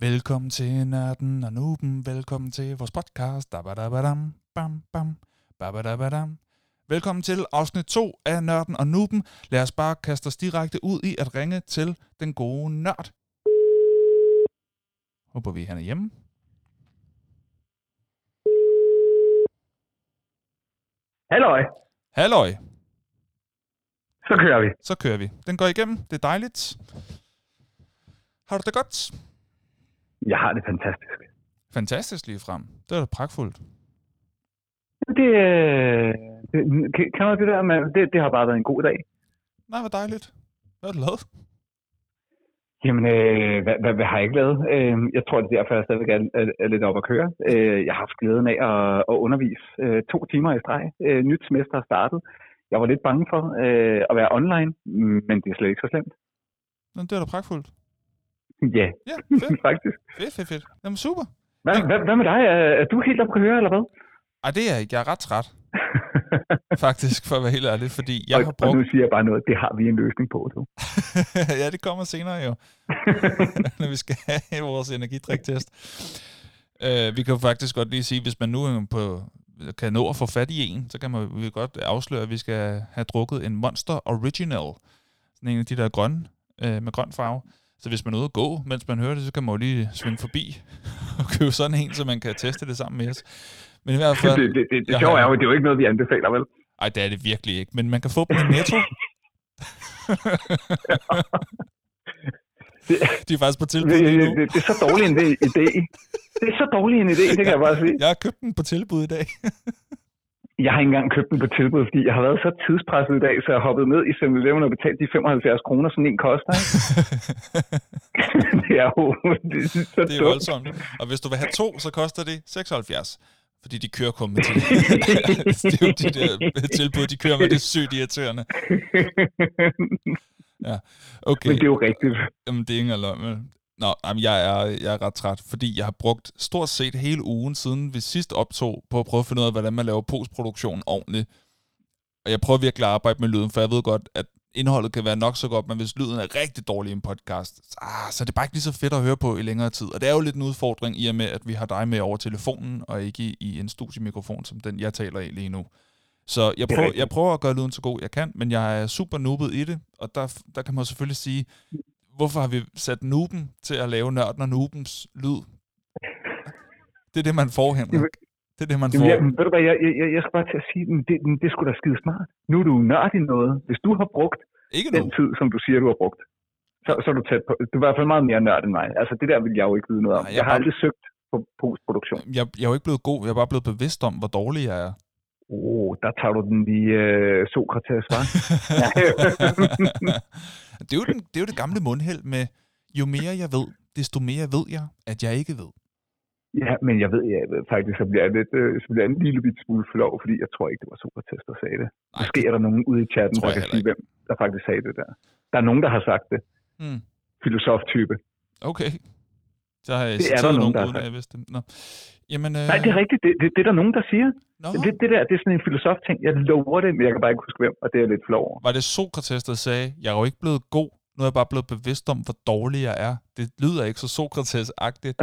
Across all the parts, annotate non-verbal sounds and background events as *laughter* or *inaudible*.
Velkommen til Nørden og Nuben. Velkommen til vores podcast. Dabadabadam, bam, bam, babadabadam. Velkommen til afsnit 2 af Nørden og Nuben. Lad os bare kaste os direkte ud i at ringe til den gode nørd. Håber vi, han er hjemme. Halløj, Halløj, så kører vi. så kører vi. Den går igennem. Det er dejligt. Har du det godt? Jeg har det fantastisk. Fantastisk lige frem. Det er da pragtfuldt. Det, øh, det kan- du det der med, det, det har bare været en god dag. Nej, hvor dejligt. Hvad har du lavet? Jamen, øh, hvad, hvad, hvad har jeg ikke lavet? Øh, jeg tror, det er derfor, jeg stadigvæk er, er, er lidt op at køre. Øh, jeg har haft glæden af at, at undervise øh, to timer i streg. Øh, nyt semester er startet. Jeg var lidt bange for øh, at være online, men det er slet ikke så slemt. Nå, Det er da pragtfuldt. *laughs* Ja, Ja, fedt, *laughs* faktisk. fedt, fedt, fedt. Jamen super. Hvad, hvad, hvad med dig? Er, du helt op at køre, eller hvad? Ej, det er jeg ikke. Jeg er ret træt, *laughs* faktisk, for at være helt ærlig, fordi jeg og, har og nu brugt... siger jeg bare noget. Det har vi en løsning på, du. ja, det kommer senere jo, når vi skal have vores energidriktest. Uh, vi kan jo faktisk godt lige sige, hvis man nu på, kan nå at få fat i en, så kan man vi godt afsløre, at vi skal have drukket en Monster Original. Sådan en af de der grønne, uh, med grøn farve. Så hvis man er ude at gå, mens man hører det, så kan man jo lige svinge forbi og købe sådan en, så man kan teste det sammen med os. Men i hvert fald... det, det, det, det sjove har- er jo, det er jo ikke noget, vi anbefaler, vel? Ej, det er det virkelig ikke. Men man kan få dem i Netto. *laughs* *laughs* De er faktisk på tilbud Det, det, det, det er så dårlig en idé- idé. Det er så dårlig en idé, det kan jeg bare sige. Jeg har købt den på tilbud i dag. *laughs* Jeg har ikke engang købt den på tilbud, fordi jeg har været så tidspresset i dag, så jeg hoppet ned i 7-Eleven og betalt de 75 kroner, sådan en koster. *laughs* Det er jo det er så det er dumt. voldsomt. Og hvis du vil have to, så koster det 76. Fordi de kører kun med *laughs* tilbud. *laughs* det er jo de der tilbud, de kører med. Det er sygt irriterende. Ja, okay. Men det er jo rigtigt. Jamen, det er engang løgn. Nå, jamen, jeg, er, jeg er ret træt, fordi jeg har brugt stort set hele ugen siden vi sidst optog på at prøve at finde ud af, hvordan man laver postproduktion ordentligt. Og jeg prøver virkelig at arbejde med lyden, for jeg ved godt, at indholdet kan være nok så godt, men hvis lyden er rigtig dårlig i en podcast, så, ah, så er det bare ikke lige så fedt at høre på i længere tid. Og det er jo lidt en udfordring i og med, at vi har dig med over telefonen, og ikke i, i en studiemikrofon, som den jeg taler i lige nu. Så jeg er prøver, jeg prøver at gøre lyden så god jeg kan, men jeg er super nubet i det, og der, der kan man selvfølgelig sige, hvorfor har vi sat Nuben til at lave nørden og Nubens lyd? Det er det, man får, Henrik. Jamen- Det er det, man Jamen, får. jeg, ved du hvad, jeg, jeg, jeg skal bare til at sige, det, det sgu da skide smart. Nu er du nørd i noget. Hvis du har brugt Ikke den nu. tid, som du siger, du har brugt, så, så er du tæt på. Du er i hvert fald meget mere nørd end mig. Altså, det der vil jeg jo ikke vide noget om. Nej, jeg jeg, har bare- aldrig søgt på postproduktion. Jeg, jeg er jo ikke blevet god, jeg er bare blevet bevidst om, hvor dårlig jeg er. Åh, oh, der tager du den lige øh, Sokrates, hva'? *laughs* *laughs* *laughs* det, er jo den, det er jo det gamle mundheld med, jo mere jeg ved, desto mere ved jeg, at jeg ikke ved. Ja, men jeg ved, jeg ved faktisk, så bliver jeg lidt, øh, så bliver jeg en lille bit smule flov, fordi jeg tror ikke, det var Sokrates, der sagde det. Nej, Måske er der nogen ude i chatten, der kan sige, hvem der faktisk sagde det der. Der er nogen, der har sagt det. Mm. Filosof-type. Okay. Så har jeg Det er der nogen, nogen, der uden jeg vidste det. Nå. Jamen, øh, Nej, det er rigtigt. Det, det, det er der nogen, der siger. Nå, Det, det der, det er sådan en filosof-ting. Jeg lover det, men jeg kan bare ikke huske hvem, og det er jeg lidt flov over. var det Sokrates, der sagde, jeg er jo ikke blevet god, nu er jeg bare blevet bevidst om, hvor dårlig jeg er. Det lyder ikke så Sokrates-agtigt.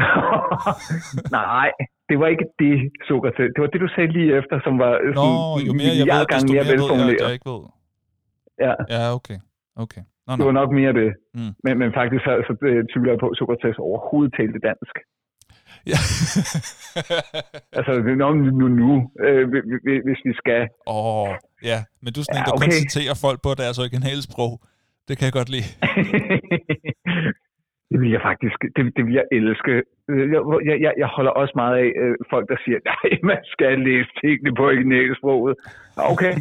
*laughs* Nej, det var ikke det, Sokrates. Det var det, du sagde lige efter, som var Nå, sådan jo mere jeg ved, desto mere mere ved jeg, jeg ikke ved. Ja, Ja, okay. Okay. Nå, det var nok mere det. Mm. Men, men faktisk så, så øh, tvivler jeg på, at Sokrates overhovedet talte dansk. Ja. *laughs* Altså, nå, nu, nu øh, hvi- hvi- hvis vi skal. Åh, oh, ja. Men du er sådan en, Ja, der kun okay. citerer folk på deres originale sprog. Det kan jeg godt lide. *laughs* det vil jeg faktisk, det, det vil jeg elske. Jeg, jeg, jeg, jeg holder også meget af øh, folk, der siger, nej, man skal læse tingene på originalsproget. Okay,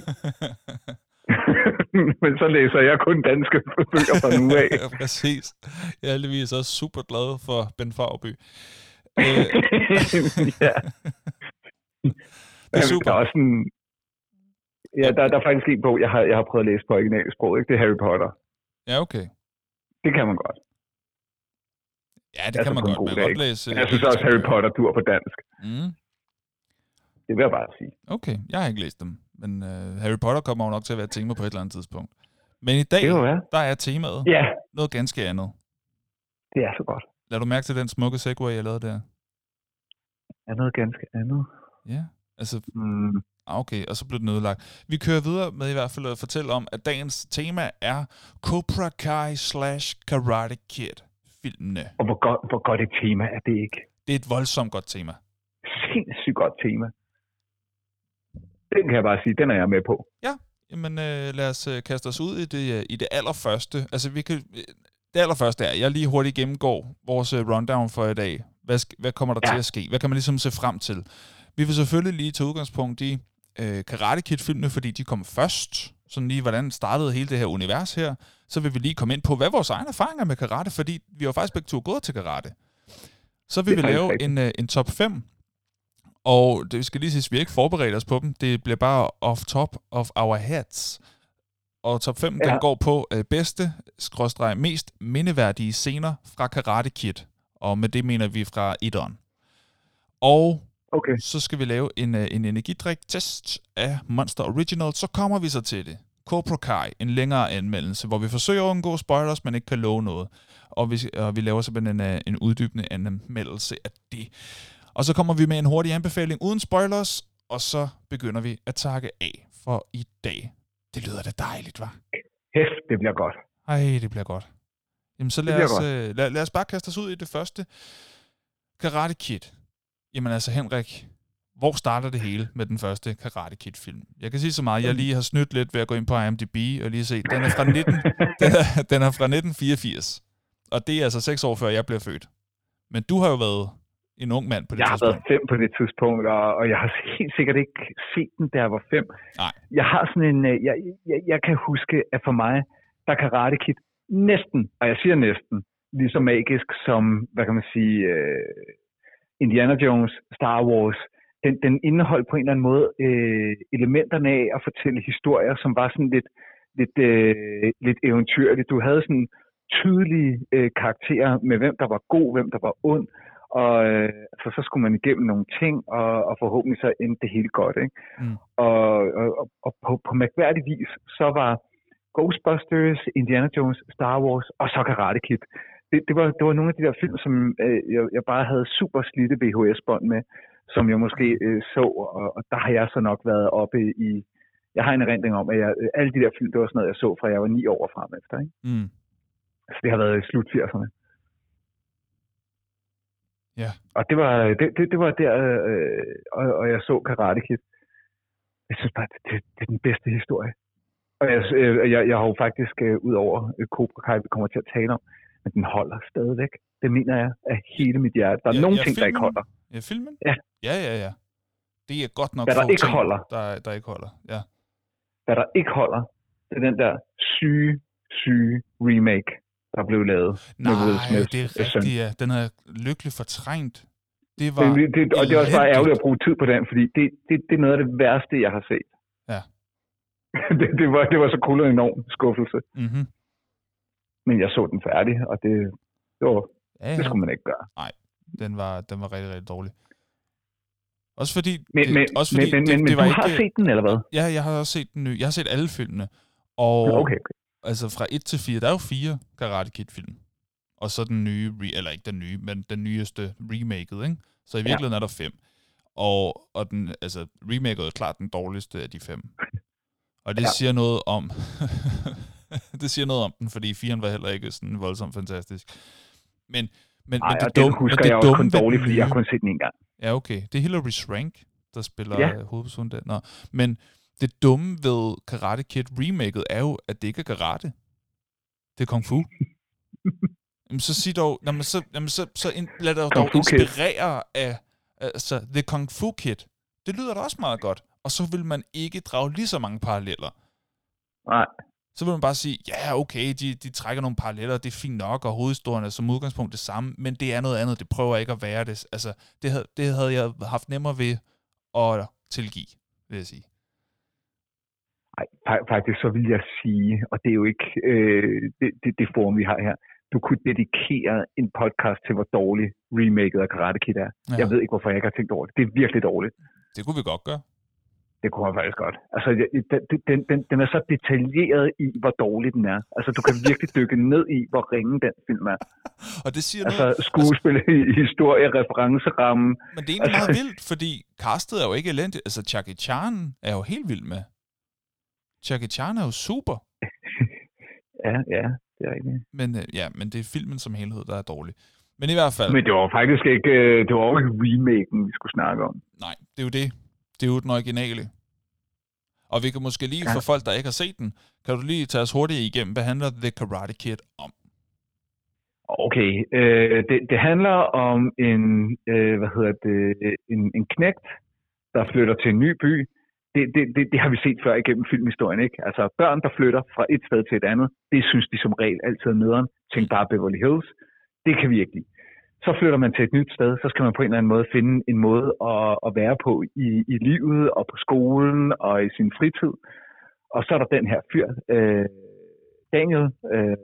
*laughs* men så læser jeg kun danske bøger fra nu af. ja, præcis. Jeg er heldigvis også super glad for Ben Farby. Øh, *laughs* ja. det er super. Der er også en, ja, der, der er faktisk en bog, jeg har, jeg har prøvet at læse på originalsprog. Ikke? Det er Harry Potter. Ja, okay. Det kan man godt. Ja, det Altså kan man godt. god Man kan godt læse... Jeg synes også, Harry Potter dur på dansk. Mm, Det vil jeg bare sige. okay, jeg har ikke læst dem. Men uh, Harry Potter kommer jo nok til at være tema på et eller andet tidspunkt. Men i dag, Det der er temaet Ja, noget ganske andet. det er så godt. Lad du mærke til den smukke segway, jeg lavede der? Er noget ganske andet? Ja, altså... Mm. Ah, okay, og så blev den ødelagt. Vi kører videre med i hvert fald at fortælle om, at dagens tema er Cobra Kai slash Karate Kid filmene. Og hvor godt, hvor godt et tema er det ikke? Det er et voldsomt godt tema. Sindssygt godt tema. Den kan jeg bare sige, den er jeg med på. Ja, jamen øh, lad os øh, kaste os ud i det, øh, i det allerførste. Altså, vi kan, øh, det allerførste er, jeg lige hurtigt gennemgår vores øh, rundown for i dag. Hvad, hvad kommer der ja. til at ske? Hvad kan man ligesom se frem til? Vi vil selvfølgelig lige tage udgangspunkt i øh, Karate Kid-filmene, fordi de kom først. Sådan lige, hvordan startede hele det her univers her. Så vil vi lige komme ind på, hvad vores egne erfaringer med karate, fordi vi har faktisk begge to gået til karate. Så vil vi lave en, uh, en top 5, og det skal lige sige, at vi ikke forberedt os på dem. Det bliver bare off top of our heads. Og top 5, ja. den går på uh, bedste, skråstreg, mest mindeværdige scener fra Karate Kid. Og med det mener vi fra Idon. Og okay. så skal vi lave en, uh, en energidrik-test af Monster Original. Så kommer vi så til det. Cobra Kai, en længere anmeldelse, hvor vi forsøger at undgå spoilers, men ikke kan love noget. Og vi, og vi laver simpelthen en, en uddybende anmeldelse af det. Og så kommer vi med en hurtig anbefaling uden spoilers, og så begynder vi at takke af for i dag. Det lyder da dejligt, var? Hæft, det bliver godt. Ej, det bliver godt. Jamen så lad os, øh, lad, lad os bare kaste os ud i det første. Karate Kid. Jamen altså, Henrik, hvor starter det hele med den første Karate Kid-film? Jeg kan sige så meget, jeg lige har snydt lidt ved at gå ind på IMDb og lige se, den er fra, 19, *laughs* den er, den er fra 1984. Og det er altså seks år før jeg blev født. Men du har jo været en ung mand på det jeg tidspunkt. Jeg har været fem på det tidspunkt, og, og jeg har *laughs* helt sikkert ikke set den, da jeg var fem. Nej. Jeg har sådan en... øh, Jeg, jeg, jeg kan huske, at for mig, der er Karate Kid næsten, og jeg siger næsten, lige så magisk som, hvad kan man sige, uh, Indiana Jones, Star Wars, den, den indeholdt på en eller anden måde øh, elementerne af at fortælle historier, som var sådan lidt, lidt, øh, lidt eventyrligt. Du havde sådan tydelige øh, karakterer med, hvem der var god, hvem der var ond, og øh, altså, så skulle man igennem nogle ting, og, og forhåbentlig så endte det helt godt. Ikke? Mm. Og, og, og på, på mærkværdig vis, så var Ghostbusters, Indiana Jones, Star Wars og så Karate Kid. Det, det, var, det var nogle af de der film, som øh, jeg, jeg bare havde super slidte VHS-bånd med som jeg måske øh, så, og, og der har jeg så nok været oppe i, jeg har en erindring om, at jeg, øh, alle de der film, det var sådan noget, jeg så fra jeg var ni år frem efter. Ikke? Mm. Så det har været i slut 80'erne. Ja. Og det var, det, det, det var der, øh, og, og jeg så Karate Kid. Jeg synes bare, det, det, det er den bedste historie. Og jeg, øh, jeg, jeg har jo faktisk, øh, ud over øh, Cobra Kai, vi kommer til at tale om, men den holder stadigvæk. Det mener jeg af hele mit hjerte. Der er ja, nogle ja, ting, filmen, der ikke holder. Ja, filmen? Ja. Ja, ja, ja. Det er godt nok Hvad der ikke ting, holder. Der, der ikke holder, ja. Hvad der ikke holder, det er den der syge, syge remake, der blev lavet. Nej, det er rigtigt, ja. Den er lykkelig fortrængt. Det var det, det, og det er også bare ærgerligt at bruge tid på den, fordi det, det, det er noget af det værste, jeg har set. Ja. *laughs* det, det, var, det var så cool og enorm skuffelse. Mm-hmm. Men jeg så den færdig, og det, det, var, ja, ja. det skulle man ikke gøre. Nej, den var, den var rigtig, rigtig dårlig. Også fordi... Men, det, men, også fordi men, men, det, men, det var du ikke, har set den, eller hvad? Ja, jeg har også set den nye. Jeg har set alle filmene. Og okay, okay. Altså fra 1 til 4, der er jo fire Karate Kid-film. Og så den nye, eller ikke den nye, men den nyeste remaket, ikke? Så i virkeligheden ja. er der fem. Og, og den, altså, remaket er klart den dårligste af de fem. Og det ja. siger noget om... *laughs* det siger noget om den, fordi firen var heller ikke sådan voldsomt fantastisk. Men, men, Ej, men det, dum, dum, husker men det jeg også dumme kun ved dårligt, fordi jeg har kun set den en gang. Ja, okay. Det er Hilary Swank, der spiller ja. hovedpersonen der. Nå. Men det dumme ved Karate Kid remaket er jo, at det ikke er karate. Det er kung fu. *laughs* jamen, så sig dog, jamen, så, jamen, så, så in, lad dig dog inspirere af altså, The Kung Fu Kid. Det lyder da også meget godt. Og så vil man ikke drage lige så mange paralleller. Nej. Så vil man bare sige, ja, okay, de, de trækker nogle paralleller, det er fint nok, og hovedhistorien er som udgangspunkt det samme, men det er noget andet, det prøver ikke at være det. Altså, det havde, det havde jeg haft nemmere ved at tilgive, vil jeg sige. Nej, fa- faktisk så vil jeg sige, og det er jo ikke øh, det, det, det forum, vi har her, du kunne dedikere en podcast til, hvor dårlig remaket af Karate Kid er. Ja. Jeg ved ikke, hvorfor jeg ikke har tænkt over det. Det er virkelig dårligt. Det kunne vi godt gøre. Det kunne han faktisk godt. Altså, den, den, den, er så detaljeret i, hvor dårlig den er. Altså, du kan virkelig *laughs* dykke ned i, hvor ringe den film er. Og det siger altså, noget... skuespil, *laughs* historie, referenceramme. Men det er egentlig altså... meget vildt, fordi castet er jo ikke elendigt. Altså, Jackie Chan er jo helt vild med. Jackie Chan er jo super. *laughs* ja, ja, det er rigtigt. Men, øh, ja, men det er filmen som helhed, der er dårlig. Men i hvert fald... Men det var faktisk ikke, øh, det var ikke remaken, vi skulle snakke om. Nej, det er jo det. Det er jo den originale. Og vi kan måske lige, ja. for folk, der ikke har set den, kan du lige tage os hurtigt igennem, hvad handler The Karate Kid om? Okay, øh, det, det handler om en, øh, hvad hedder det, en, en knægt, der flytter til en ny by. Det, det, det, det har vi set før igennem filmhistorien, ikke? Altså børn, der flytter fra et sted til et andet, det synes de som regel altid er nederen. Tænk bare Beverly Hills. Det kan vi ikke lide så flytter man til et nyt sted, så skal man på en eller anden måde finde en måde at, at være på i, i livet og på skolen og i sin fritid. Og så er der den her fyr, øh, Daniel, øh,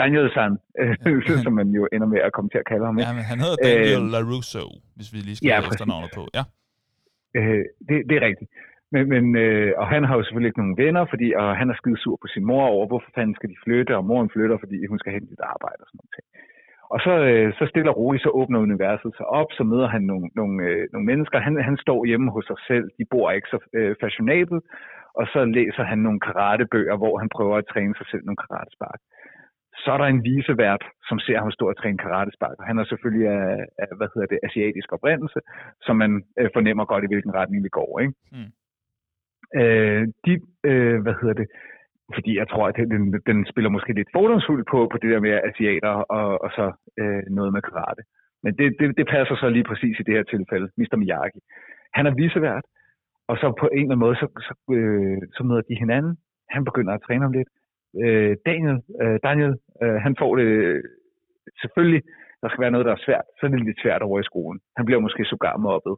Daniel San, øh, ja, *laughs* som man jo ender med at komme til at kalde ham. Ja, men han hedder Daniel øh, LaRusso, hvis vi lige skal ja, have navnet på. Ja, øh, det, det er rigtigt. Men, men, øh, og han har jo selvfølgelig ikke nogen venner, fordi og han er skide sur på sin mor over, hvorfor fanden skal de flytte, og moren flytter, fordi hun skal hente sit arbejde og sådan noget. Og så, øh, så stille og roligt, så åbner universet sig op, så møder han nogle, nogle, øh, nogle mennesker. Han, han står hjemme hos sig selv, de bor ikke så øh, fashionabelt, og så læser han nogle karatebøger, hvor han prøver at træne sig selv nogle karatespark. Så er der en visevært, som ser ham stå og træne karatespark, og han er selvfølgelig af, af hvad hedder det, asiatisk oprindelse, så man øh, fornemmer godt, i hvilken retning vi går. Ikke? Mm. Øh, de, øh, hvad hedder det, fordi jeg tror, at den, den spiller måske lidt fordomsfuldt på, på det der med asiater og, og så øh, noget med karate. Men det, det, det passer så lige præcis i det her tilfælde, Mr. Miyagi. Han er visevært, og så på en eller anden måde, så, så, øh, så møder de hinanden. Han begynder at træne ham lidt. Øh, Daniel, øh, Daniel øh, han får det selvfølgelig, der skal være noget, der er svært, så er det lidt svært over i skolen. Han bliver måske sågar mobbet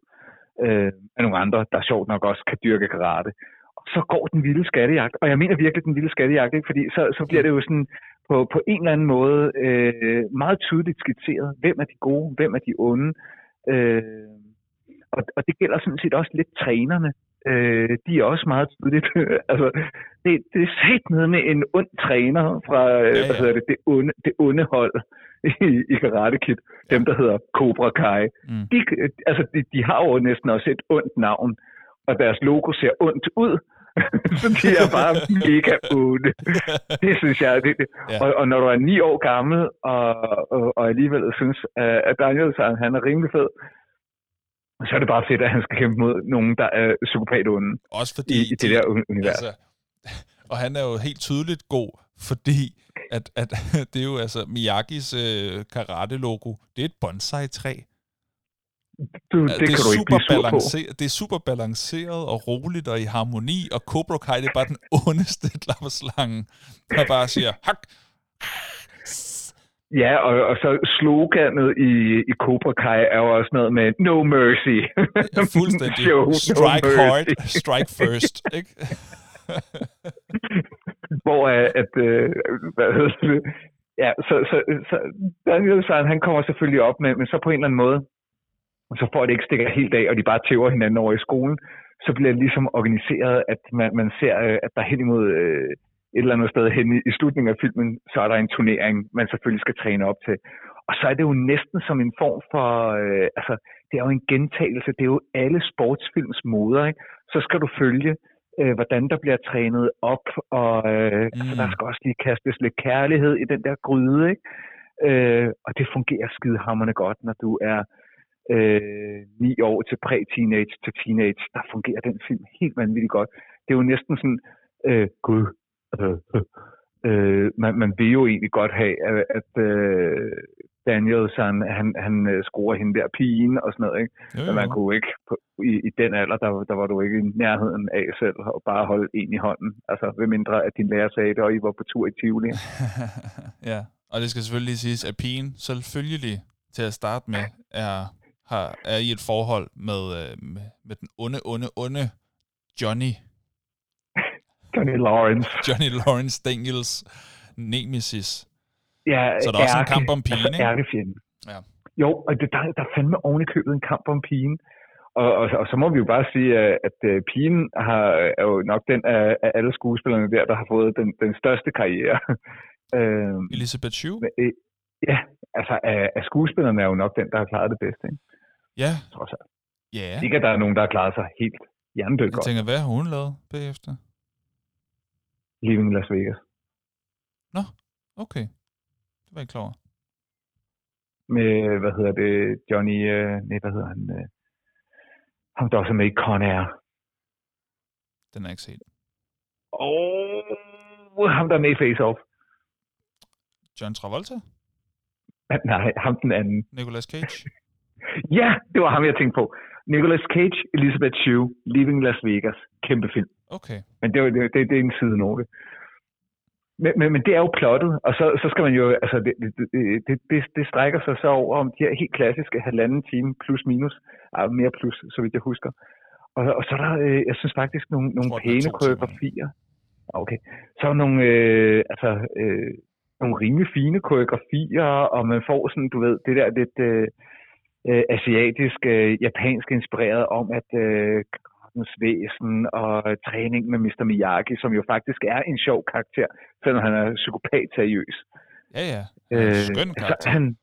øh, af nogle andre, der sjovt nok også kan dyrke karate så går den vilde skattejagt. Og jeg mener virkelig den vilde skattejagt, ikke? fordi så, så bliver det jo sådan på, på en eller anden måde øh, meget tydeligt skitseret, hvem er de gode, hvem er de onde. Øh, og, og det gælder sådan set også lidt trænerne. Øh, de er også meget tydeligt. *laughs* altså, det, det er sat ned med en ond træner fra ja, ja. Hvad hedder det, det, onde, det onde hold *laughs* i, i Karate Kid. Dem, der hedder Cobra Kai. Mm. De, altså, de, de har jo næsten også et ondt navn, og deres logo ser ondt ud. *laughs* så de er bare mega onde. Det synes jeg. Det, det. Ja. Og, og når du er ni år gammel, og, og, og alligevel synes, at Daniel han er rimelig fed, så er det bare fedt, at han skal kæmpe mod nogen, der er psykopat onde. Også fordi... I, i det der univers. Altså, *laughs* og han er jo helt tydeligt god, fordi at, at *laughs* det er jo altså Miyagis øh, karate-logo, det er et bonsai-træ. Du, det, det, kan du ikke blive på. Det er super balanceret og roligt og i harmoni, og Cobra Kai det er bare den *laughs* ondeste klapperslange, der bare siger, hak! Ja, og, og så sloganet i, i Cobra Kai er jo også noget med no mercy. Ja, fuldstændig. *laughs* Show strike no hard, strike first, ikke? *laughs* Hvor at, at øh, hvad hedder det? Ja, så, så, så Daniel Sand, han kommer selvfølgelig op med, men så på en eller anden måde, så for at det ikke stikker helt af, og de bare tæver hinanden over i skolen, så bliver det ligesom organiseret, at man, man ser, øh, at der hen imod øh, et eller andet sted hen i, i slutningen af filmen, så er der en turnering, man selvfølgelig skal træne op til. Og så er det jo næsten som en form for, øh, altså det er jo en gentagelse, det er jo alle sportsfilms moder, ikke? Så skal du følge, øh, hvordan der bliver trænet op, og øh, mm. altså, der skal også lige kastes lidt kærlighed i den der gryde, ikke? Øh, og det fungerer skidehammerne godt, når du er øh, ni år til præ-teenage til teenage, der fungerer den film helt vanvittigt godt. Det er jo næsten sådan, øh, gud, *laughs* øh, man, man vil jo egentlig godt have, at, at øh, Daniel, han, han, han øh, scorer hende der pigen og sådan noget, ikke? Jo, jo. Men man kunne ikke, på, i, i den alder, der, der var du ikke i nærheden af selv og bare holde en i hånden. Altså, ved mindre at din lærer sagde det, og I var på tur i Tivoli. *laughs* ja, og det skal selvfølgelig siges, at pigen selvfølgelig til at starte med er har, er i et forhold med, øh, med, med den onde, onde, onde Johnny. Johnny Lawrence. *laughs* Johnny Lawrence Daniels nemesis. Ja, Så der er også en kamp om pigen, altså, ikke? Ja. Jo, og det, der, der er fandme oven i købet en kamp om pigen. og, og, og så må vi jo bare sige, at, at uh, pigen har, er jo nok den af, af alle skuespillerne der, der har fået den, den største karriere. *laughs* uh, Elisabeth Shue? Uh, ja, altså af, af skuespillerne er jo nok den, der har klaret det bedste. Ikke? Ja. Trods alt. Ja. Ikke, at der er nogen, der har klaret sig helt hjernedødt godt. Jeg tænker, hvad har hun lavet bagefter? Living Las Vegas. Nå, okay. Det var jeg ikke klar over. Med, hvad hedder det, Johnny, uh, nej, hvad hedder han, uh, ham der også er med i Con Air. Den er ikke set. oh, ham der er med i Face Off. John Travolta? *laughs* Nej, ham den anden. Nicolas Cage? *laughs* ja, det var ham, jeg tænkte på. Nicolas Cage, Elizabeth Shue, Leaving Las Vegas. Kæmpe film. Okay. Men det, det, det, det er en side note. Men, men, men det er jo plottet, og så, så skal man jo, altså det, det, det, det, strækker sig så over om de her helt klassiske halvanden time plus minus, ah, mere plus, så vidt jeg husker. Og, og så er der, øh, jeg synes faktisk, nogle, nogle tror, pæne koreografier. Okay. Så er nogle, øh, altså, øh, nogle rimelig fine koreografier, og man får sådan, du ved, det der lidt øh, øh, asiatisk, øh, japansk inspireret om, at øh, magtens væsen og træning med Mr. Miyagi, som jo faktisk er en sjov karakter, selvom han er psykopat seriøs. Ja, ja. Øh, skøn karakter. Han,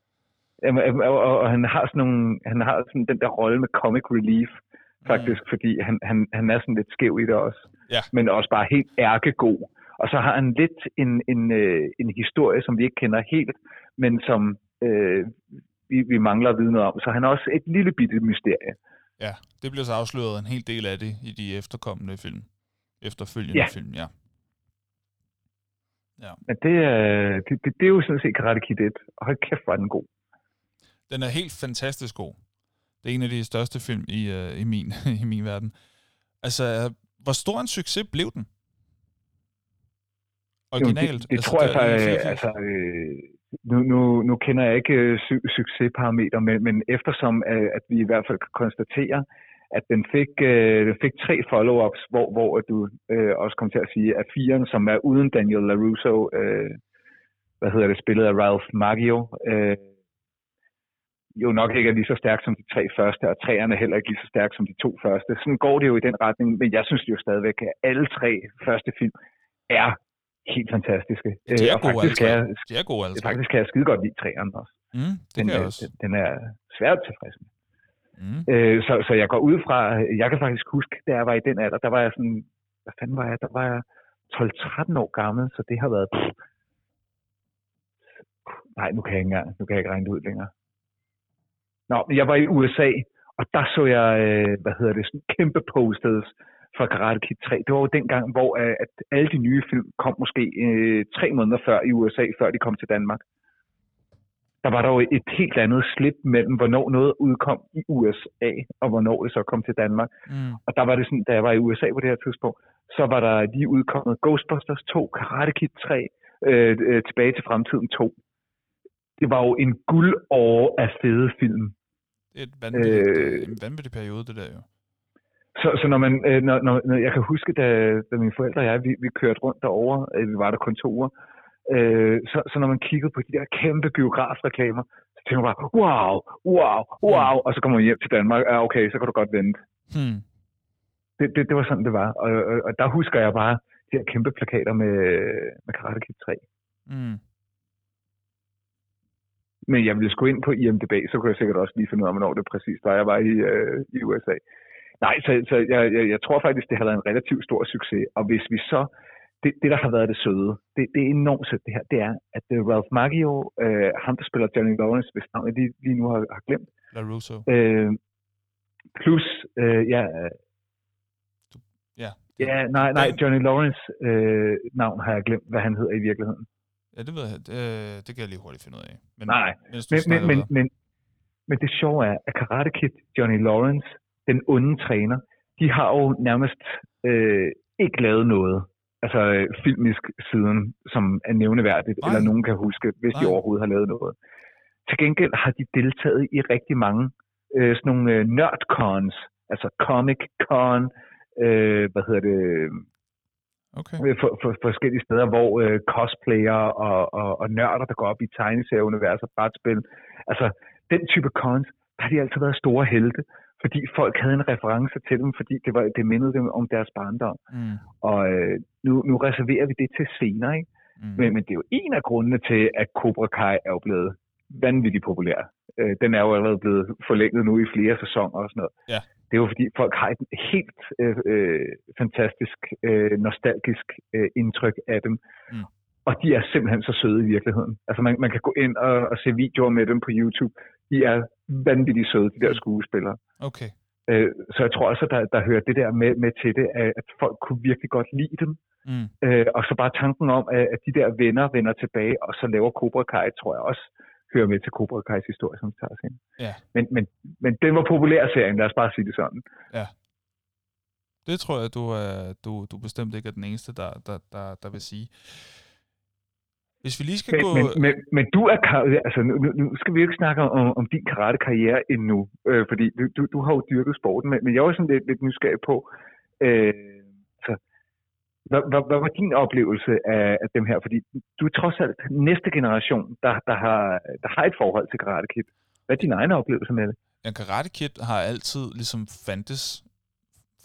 og, og, og han har sådan nogle, han har sådan den der rolle med comic relief, faktisk, mm. fordi han, han, han er sådan lidt skæv i det også. Ja. Men også bare helt ærkegod. Og så har han lidt en, en, øh, en historie, som vi ikke kender helt, men som øh, vi, vi mangler at vide noget om. Så han er også et lille bitte mysterie. Ja, det bliver så afsløret en hel del af det i de efterkommende film. Efterfølgende ja. film, ja. Ja. Men det, det, det, det er jo sådan set Karate Kid 1, og hold kæft, var den god. Den er helt fantastisk god. Det er en af de største film i, uh, i, min, *laughs* i min verden. Altså, hvor stor en succes blev den? Originalt? Jo, det, det altså, tror jeg faktisk, altså, øh, nu, nu, nu kender jeg ikke øh, su- succesparameter, men, men eftersom uh, at vi i hvert fald kan konstatere, at den fik, uh, den fik tre follow-ups, hvor, hvor du uh, også kom til at sige, at firen, som er uden Daniel LaRusso, uh, hvad hedder det, spillet af Ralph Maggio, uh, jo nok ikke er lige så stærk som de tre første, og træerne heller ikke lige så stærk som de to første. Sådan går det jo i den retning, men jeg synes jo stadigvæk, at alle tre første film er helt fantastiske. De er øh, gode faktisk alle tre. De er gode tre. Faktisk kan jeg skide godt lide træerne også. Mm, det den, kan jeg også. Den, den er svært tilfreds med. Mm. Øh, så, så jeg går ud fra, jeg kan faktisk huske, da jeg var i den alder, der var jeg sådan, hvad fanden var jeg, der var jeg 12-13 år gammel, så det har været, pff, nej, nu kan jeg ikke engang, nu kan jeg ikke regne det ud længere. Nå, men jeg var i USA, og der så jeg, øh, hvad hedder det, sådan kæmpe posters fra Karate Kid 3. Det var jo dengang, hvor øh, at alle de nye film kom måske øh, tre måneder før i USA, før de kom til Danmark. Der var der jo et helt andet slip mellem, hvornår noget udkom i USA, og hvornår det så kom til Danmark. Mm. Og der var det sådan, da jeg var i USA på det her tidspunkt, så var der lige udkommet Ghostbusters 2, Karate Kid 3, øh, øh, Tilbage til fremtiden 2. Det var jo en guldår af fede film. Det er et vanvittigt, øh, en vanvittig periode, det der jo. Så, så når man, øh, når, når, når, jeg kan huske, da, da mine forældre og jeg, vi, vi kørte rundt derovre, øh, vi var der kun to uger, øh, så, så når man kiggede på de der kæmpe biografreklamer, så tænkte man bare, wow, wow, wow, mm. og så kommer man hjem til Danmark, ja okay, så kan du godt vente. Mm. Det, det, det var sådan, det var, og, og, og der husker jeg bare de her kæmpe plakater med, med Karate Kid 3. Mm. Men jeg ville sgu ind på IMDb, så kunne jeg sikkert også lige finde ud af, hvornår det præcis var, jeg var i, øh, i USA. Nej, så, så jeg, jeg, jeg tror faktisk, det har været en relativt stor succes. Og hvis vi så, det, det der har været det søde, det, det er enormt sødt det her, det er, at uh, Ralph Macchio, uh, ham der spiller Johnny Lawrence, hvis navn jeg lige, lige nu har, har glemt. LaRusso. Uh, plus, uh, ja, Ja. Ja, nej, nej, Johnny Lawrence øh, navn har jeg glemt, hvad han hedder i virkeligheden. Ja, det ved jeg. Det, det kan jeg lige hurtigt finde ud af. Men, nej, men, men, men, men, men det sjove er, at Karate Kid, Johnny Lawrence, den onde træner, de har jo nærmest øh, ikke lavet noget, altså øh, filmisk siden, som er nævneværdigt, Nej. eller nogen kan huske, hvis Nej. de overhovedet har lavet noget. Til gengæld har de deltaget i rigtig mange øh, sådan nogle øh, nerdcons, altså Comic Con, øh, hvad hedder det, okay. Øh, for, for, for forskellige steder, hvor øh, cosplayer og, og, og nørder, der går op i tegneserieuniverser, brætspil, altså den type cons, der har de altid været store helte, fordi folk havde en reference til dem, fordi det, var, det mindede dem om deres barndom. Mm. Og øh, nu, nu reserverer vi det til senere, ikke? Mm. Men, men det er jo en af grundene til, at Cobra Kai er jo blevet vanvittigt populær. Øh, den er jo allerede blevet forlænget nu i flere sæsoner og sådan noget. Ja. Det er jo fordi, folk har et helt øh, øh, fantastisk, øh, nostalgisk øh, indtryk af dem. Mm. Og de er simpelthen så søde i virkeligheden. Altså man, man kan gå ind og, og se videoer med dem på YouTube. De er vanvittigt søde, de der skuespillere. Okay. Øh, så jeg tror også, at der, der hører det der med, med til det, at folk kunne virkelig godt lide dem. Mm. Øh, og så bare tanken om, at, at de der venner vender tilbage, og så laver Cobra Kai, tror jeg også hører med til Cobra Kai's historie, som vi tager os ind. Ja. Men, men, men den var populær serien, lad os bare sige det sådan. Det tror jeg, du, er, du, du bestemt ikke er den eneste, der, der, der, der vil sige. Hvis vi lige skal Men, gå... men, men, men du er, altså nu, nu- skal vi jo ikke snakke om, om din karate-karriere endnu, øh, fordi du, du, du har jo dyrket sporten, men, men jeg er jo sådan lidt, lidt nysgerrig på, øh, så, hvad, hvad, hvad var din oplevelse af, af dem her? Fordi du er trods alt næste generation, der, der, har, der har et forhold til Karate Kid. Hvad er din egen oplevelse med det? En Karate Kid har altid ligesom fandtes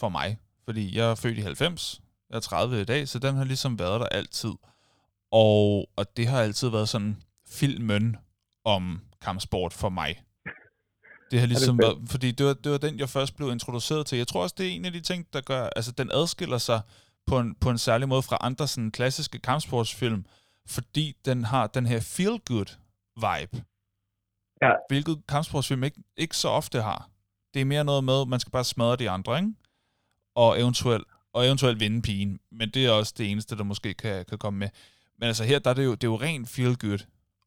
for mig, fordi jeg er født i 90, jeg er 30 i dag, så den har ligesom været der altid. Og, og det har altid været sådan filmen om kampsport for mig. Det har ligesom fedt. været, fordi det var, det var den, jeg først blev introduceret til. Jeg tror også, det er en af de ting, der gør, altså den adskiller sig på en, på en særlig måde fra andre sådan klassiske kampsportsfilm, fordi den har den her feel-good vibe. Ja. Hvilket kampsportsfilm ikke, ikke så ofte har. Det er mere noget med, at man skal bare smadre de andre, ikke? Og eventuelt, og eventuelt vinde pigen. Men det er også det eneste, der måske kan, kan komme med. Men altså her, der er det jo, det er jo rent feel good.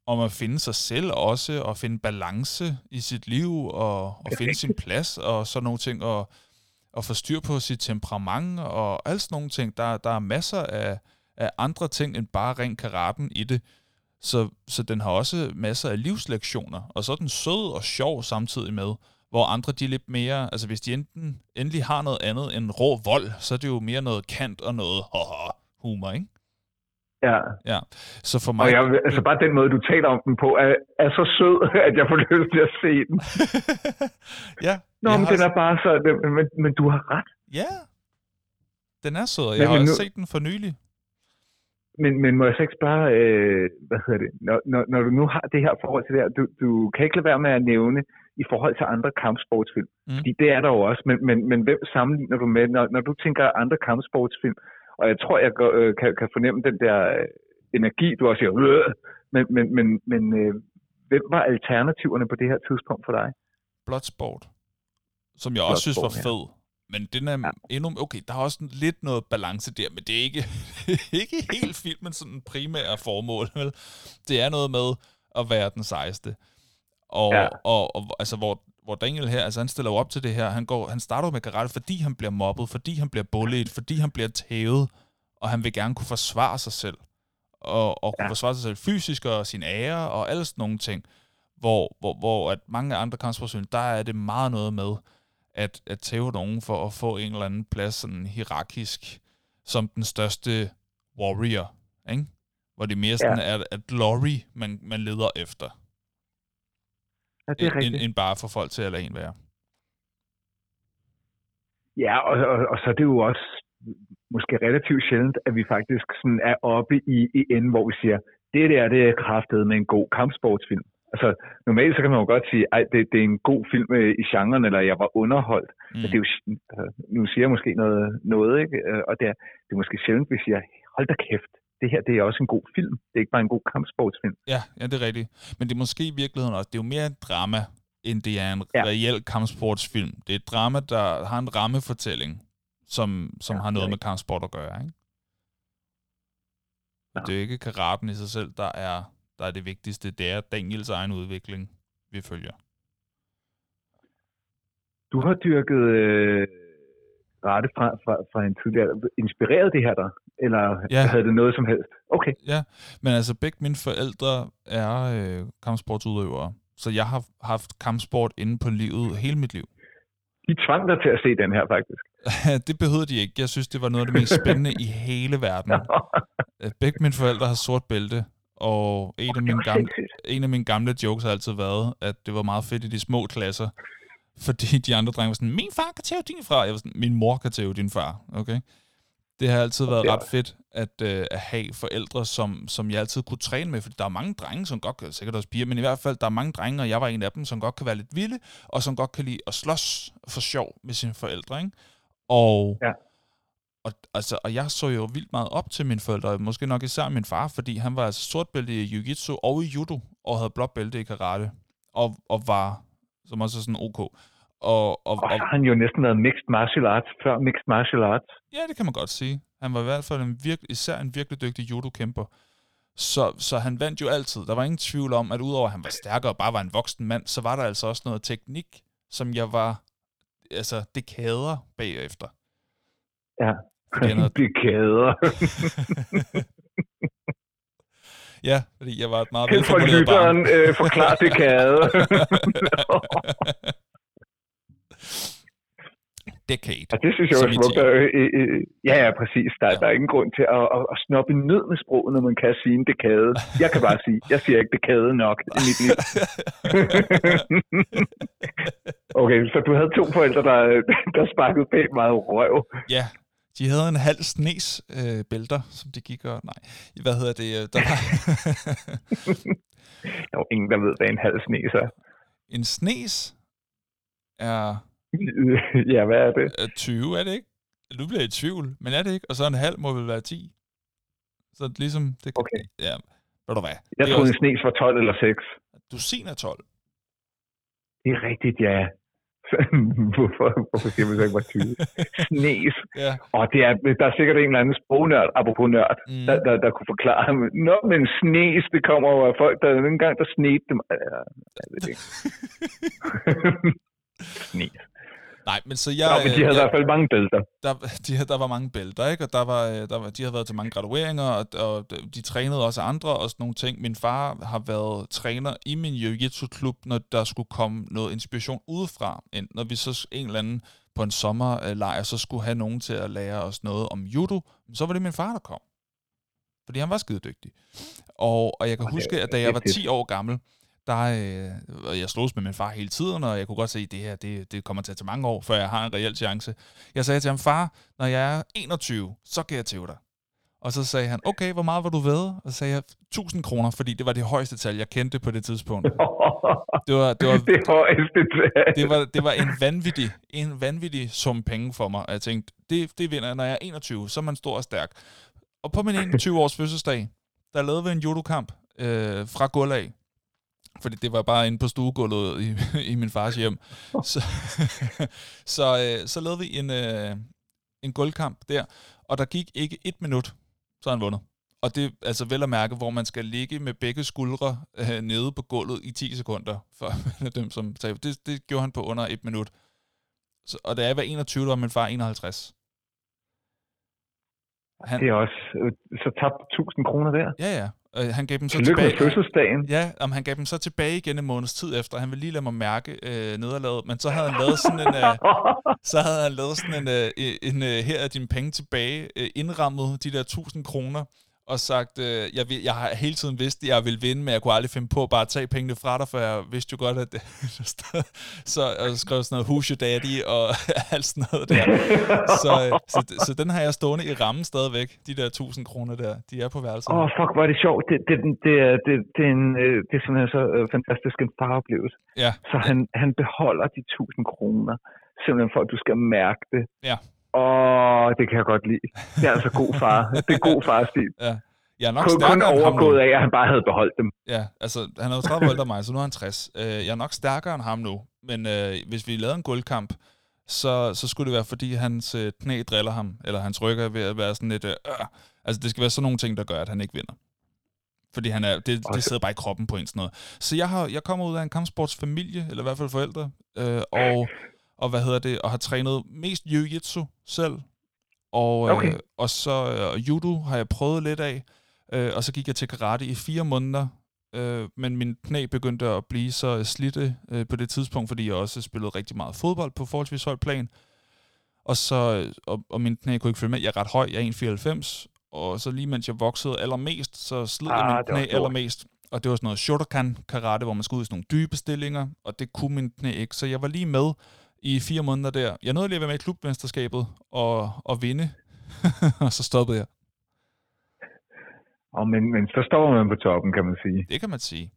Om at finde sig selv også, og finde balance i sit liv, og, og finde sin plads, og sådan nogle ting, og, og få styr på sit temperament, og alt sådan nogle ting. Der, der er masser af, af andre ting, end bare ren karaten i det. Så, så den har også masser af livslektioner, og så er den sød og sjov samtidig med, hvor andre de er lidt mere, altså hvis de enten endelig har noget andet end rå vold, så er det jo mere noget kant og noget haha, humor, ikke? Ja, Ja, så for mig... og jeg, altså bare den måde, du taler om den på, er, er så sød, *laughs* at jeg får lyst til at se den. *laughs* ja, Nå, men har, den er bare så, men, men, du har ret. ja, den er sød, og Men- jeg har men også nu- set den for nylig. Men, men må jeg så ikke spørge, øh, hvad hedder det, når, når, når du nu har det her forhold til det her, du, du kan ikke lade være med at nævne i forhold til andre kampsportsfilm, mm. fordi det er der jo også, men, men, men hvem sammenligner du med, når, når du tænker andre kampsportsfilm, og jeg tror, jeg går, øh, kan, kan fornemme den der øh, energi, du også siger, øh, men, men, men, men øh, hvem var alternativerne på det her tidspunkt for dig? Bloodsport, som jeg også synes var Bloodsport, fed. Men den er ja. endnu... Okay, der er også lidt noget balance der, men det er ikke, *laughs* ikke helt filmen sådan primære formål, vel? Det er noget med at være den sejeste. Og, ja. Ja. og, og altså, hvor, hvor Daniel her, altså han stiller jo op til det her, han, går, han starter med karate, fordi han bliver mobbet, fordi han bliver bullied, fordi han bliver tævet, og han vil gerne kunne forsvare sig selv. Og, og kunne Ja. forsvare sig selv fysisk og sin ære og alle sådan nogle ting. Hvor, hvor, hvor at mange andre kampsportsfilm, der er det meget noget med, at, at tæve nogen for at få en eller anden plads sådan hierarkisk, som den største warrior, ikke? Hvor det mere sådan ja. er, er glory, man, man leder efter, Ja, det er end, end, bare for folk til at lade en være. Ja, og, og, og så er det jo også måske relativt sjældent, at vi faktisk sådan er oppe i, i enden, hvor vi siger, det der, det er kraftet med en god kampsportsfilm. Altså, normalt så kan man jo godt sige, at det, det er en god film øh, i genren, eller jeg var underholdt. Mm. Men det er jo, altså, nu siger jeg måske noget, noget ikke? Øh, og det er, det er måske sjældent, vi siger, hold da kæft, det her det er også en god film. Det er ikke bare en god kampsportsfilm. Ja, ja, det er rigtigt. Men det er måske i virkeligheden også, det er jo mere et drama, end det er en ja. Reel kampsportsfilm. Det er et drama, der har en rammefortælling, som, som Ja, har noget med kampsport at gøre, ikke? Ja. Det er ikke karaten i sig selv, der er, der er det vigtigste. Det er Daniels egen udvikling, vi følger. Du har dyrket øh, rette fra, fra, fra en tidligere. Inspireret det her der? Eller Ja. havde det noget som helst? Okay. Ja, men altså begge mine forældre er øh, kampsportsudøvere, så jeg har haft kampsport inde på livet hele mit liv. De tvang dig til at se den her, faktisk. *laughs* det behøvede de ikke. Jeg synes, det var noget af det mest spændende i hele verden. Øh, Begge mine forældre har sort bælte, og en af, mine gamle, en af mine gamle jokes har altid været, at det var meget fedt i de små klasser, Fordi de andre drenge var sådan, min far kan tæve din far. Jeg var sådan, min mor kan tæve din far. Okay? Det har altid været ret fedt at, øh, at have forældre, som, som jeg altid kunne træne med, fordi der er mange drenge, som godt kan, sikkert også piger, men i hvert fald, der er mange drenge, og jeg var en af dem, som godt kan være lidt vilde, og som godt kan lide at slås for sjov med sine forældre, ikke? Og, ja. og, altså, og jeg så jo vildt meget op til mine forældre, måske nok især min far, fordi han var altså sort bælte i jiu-jitsu og i judo, og havde blåt bælte i karate, og, og var, som også er sådan ok, og, og, og, og så har han jo næsten været mixed martial arts før mixed martial arts. Ja, det kan man godt sige. Han var i hvert fald en virke, især en virkelig dygtig judo-kæmper. Så, så han vandt jo altid. Der var ingen tvivl om, at udover at han var stærkere og bare var en voksen mand, så var der altså også noget teknik, som jeg var altså dekader bagefter. Ja, *laughs* dekader. *laughs* ja, fordi jeg var et meget velformuleret barn. For lytteren, øh, forklar dekade. *laughs* decade. Ja, det synes jeg er smukt. Øh, øh, øh, ja, ja, præcis. Der, ja. der er ingen grund til at, at, at snoppe ned med sproget, når man kan sige en dekade. Jeg kan bare sige, jeg siger ikke dekade nok i mit liv. *laughs* okay, så du havde to forældre, der, der sparkede pænt meget røv. Ja, de havde en halv snes øh, bælter, som de gik og... Nej, hvad hedder det? Der var... *laughs* der er ingen, der ved, hvad en halv snes er. En snes er *laughs* ja, hvad er det? 20, er det ikke? Du bliver i tvivl, men er det ikke? Og så en halv må vel være 10. Så ligesom... Det, okay. Ja, ved du hvad? Jeg troede, også... en snes var 12 eller 6. Du er 12. Det er rigtigt, ja. *laughs* hvorfor, hvorfor siger man så ikke var 20? Snes. Ja. Og det er, der er sikkert en eller anden sprognørd, apropos nørd, mm. der, der, der, kunne forklare, Nå, men snes, det kommer over af folk, der en gang, der snedte dem. Ja, jeg ved ikke. *laughs* snes. Nej, men så jeg... Ja, men de havde jeg, i hvert fald mange bælter. Der, de, der var mange bælter, ikke? Og der var, øh, der var, de havde været til mange gradueringer, og, og de trænede også andre og sådan nogle ting. Min far har været træner i min jiu-jitsu-klub, når der skulle komme noget inspiration udefra. Når vi så en eller anden på en sommerlejr, så skulle have nogen til at lære os noget om judo, så var det min far, der kom. Fordi han var skide dygtig. Og, og jeg kan huske, at da jeg var 10 år gammel, der, øh, jeg slås med min far hele tiden, og jeg kunne godt se, at det her det, det kommer til at tage mange år, før jeg har en reel chance. Jeg sagde til ham, far, når jeg er 21, så kan jeg tæve dig. Og så sagde han, okay, hvor meget var du ved? Og så sagde jeg, 1000 kroner, fordi det var det højeste tal, jeg kendte på det tidspunkt. *laughs* Det var, det var, det højeste tal. Det var, det var en, vanvittig, en vanvittig sum penge for mig. Og jeg tænkte, det, det vinder jeg, når jeg er 21, så er man stor og stærk. Og på min 21-års fødselsdag, der lavede vi en judokamp øh, fra gulv af fordi det var bare inde på stuegulvet i, *laughs* i min fars hjem. Så, *laughs* så, øh, så lavede vi en, øh, en gulvkamp der, og der gik ikke et minut, så han vundet. Og det er altså vel at mærke, hvor man skal ligge med begge skuldre øh, nede på gulvet i 10 sekunder, for dem som taber. Det, det gjorde han på under et minut. Så, og da jeg var 21, var min far 51. Han, det er også, øh, så tabt 1000 kroner der. Ja, ja. Øh, han gav dem så Tillykke tilbage. med fødselsdagen. Ja, om han gav dem så tilbage igen en måneds tid efter. Han ville lige lade mig mærke øh, nederlaget, men så havde han lavet sådan en, øh, *laughs* så havde han lavet sådan en, øh, en, en øh, her er dine penge tilbage, øh, indrammet de der 1000 kroner og sagt, øh, jeg, vil, jeg har hele tiden vidst, at jeg ville vinde, men jeg kunne aldrig finde på at bare tage pengene fra dig, for jeg vidste jo godt, at det, *laughs* så jeg skrev sådan noget, who's your daddy, og *laughs* alt sådan noget der. Så, øh, så, så, den har jeg stående i rammen stadigvæk, de der 1000 kroner der, de er på værelset. Åh, oh, fuck, hvor er det sjovt. Det, det, det, er, det, det, er, en, øh, det er simpelthen så øh, fantastisk en faroplevelse. Ja. Så han, han beholder de 1000 kroner, simpelthen for, at du skal mærke det. Ja. Åh, det kan jeg godt lide. Det er altså god far. Det er god farstil. *laughs* Ja. Jeg er nok kun, kun overgået af, at han bare havde beholdt dem. Ja, altså, han er jo 30 år ældre mig, så nu er han 60. Uh, jeg er nok stærkere end ham nu, men uh, hvis vi lavede en guldkamp, så, så skulle det være, fordi hans uh, knæ driller ham, eller hans rykker er ved at være sådan lidt... Uh, uh, altså, det skal være sådan nogle ting, der gør, at han ikke vinder. Fordi han er, det, det sidder bare i kroppen på en sådan noget. Så jeg, har, jeg kommer ud af en kampsportsfamilie, eller i hvert fald forældre, øh, og og hvad hedder det, og har trænet mest jiu-jitsu selv, og, øh, okay. øh, og så øh, judo har jeg prøvet lidt af, øh, og så gik jeg til karate i fire måneder, øh, men min knæ begyndte at blive så slidte øh, på det tidspunkt, fordi jeg også spillede rigtig meget fodbold på forholdsvis højt plan, og så og, og min knæ kunne ikke følge med. Jeg er ret høj, jeg er 1,94, og så lige mens jeg voksede allermest, så jeg ah, min knæ allermest. og det var sådan noget Shotokan karate, hvor man skulle ud i sådan nogle dybe stillinger, og det kunne min knæ ikke. Så jeg var lige med i fire måneder der. Jeg nåede lige at være med i klubmesterskabet og, og vinde, *laughs* og så stoppede jeg. Og men, men så står man på toppen, kan man sige. Det kan man sige.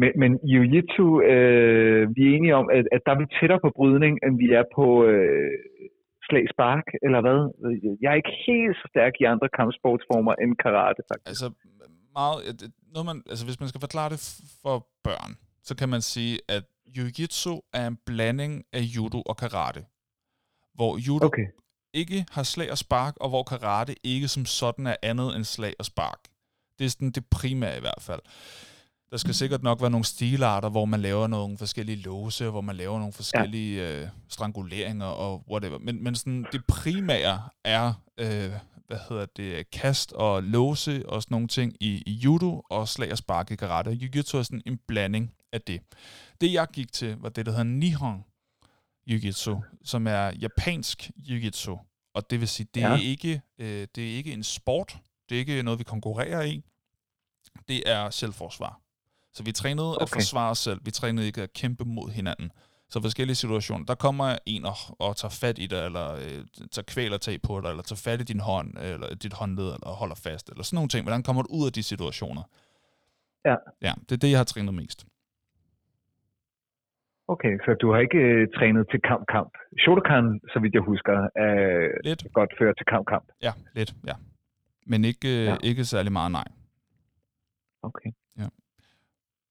Men, men jiu-jitsu, øh, vi er enige om, at, at der er vi tættere på brydning, end vi er på øh, slag spark, eller hvad? Jeg er ikke helt så stærk i andre kampsportsformer end karate, faktisk. Altså, meget, noget man, altså hvis man skal forklare det for børn, så kan man sige, at jiu-jitsu er en blanding af judo og karate. Hvor judo okay. ikke har slag og spark, og hvor karate ikke som sådan er andet end slag og spark. Det er sådan det primære i hvert fald. Der skal sikkert nok være nogle stilarter, hvor man laver nogle forskellige låse, hvor man laver nogle forskellige ja. øh, stranguleringer og whatever. Men, men sådan, det primære er, øh, hvad hedder det, kast og låse og sådan nogle ting i, i judo og slag og spark i karate. Jiu-jitsu er sådan en blanding af det. Det jeg gik til, var det, der hedder Nihon Jiu-Jitsu, som er japansk Jiu-Jitsu. Og det vil sige, det, ja. er ikke, øh, det er ikke en sport. Det er ikke noget, vi konkurrerer i. Det er selvforsvar. Så vi trænede okay. at forsvare os selv. Vi trænede ikke at kæmpe mod hinanden. Så forskellige situationer. Der kommer en og, og tager fat i dig, eller øh, tager kvæler tag på dig, eller tager fat i din hånd, eller dit håndled, eller holder fast, eller sådan nogle ting. Hvordan kommer du ud af de situationer? Ja. Ja, det er det, jeg har trænet mest. Okay, så du har ikke øh, trænet til kamp-kamp. Shotokan, så vidt jeg husker, er lidt. godt før til kamp-kamp. Ja, lidt, ja. Men ikke, øh, ja. ikke særlig meget, nej. Okay. Ja.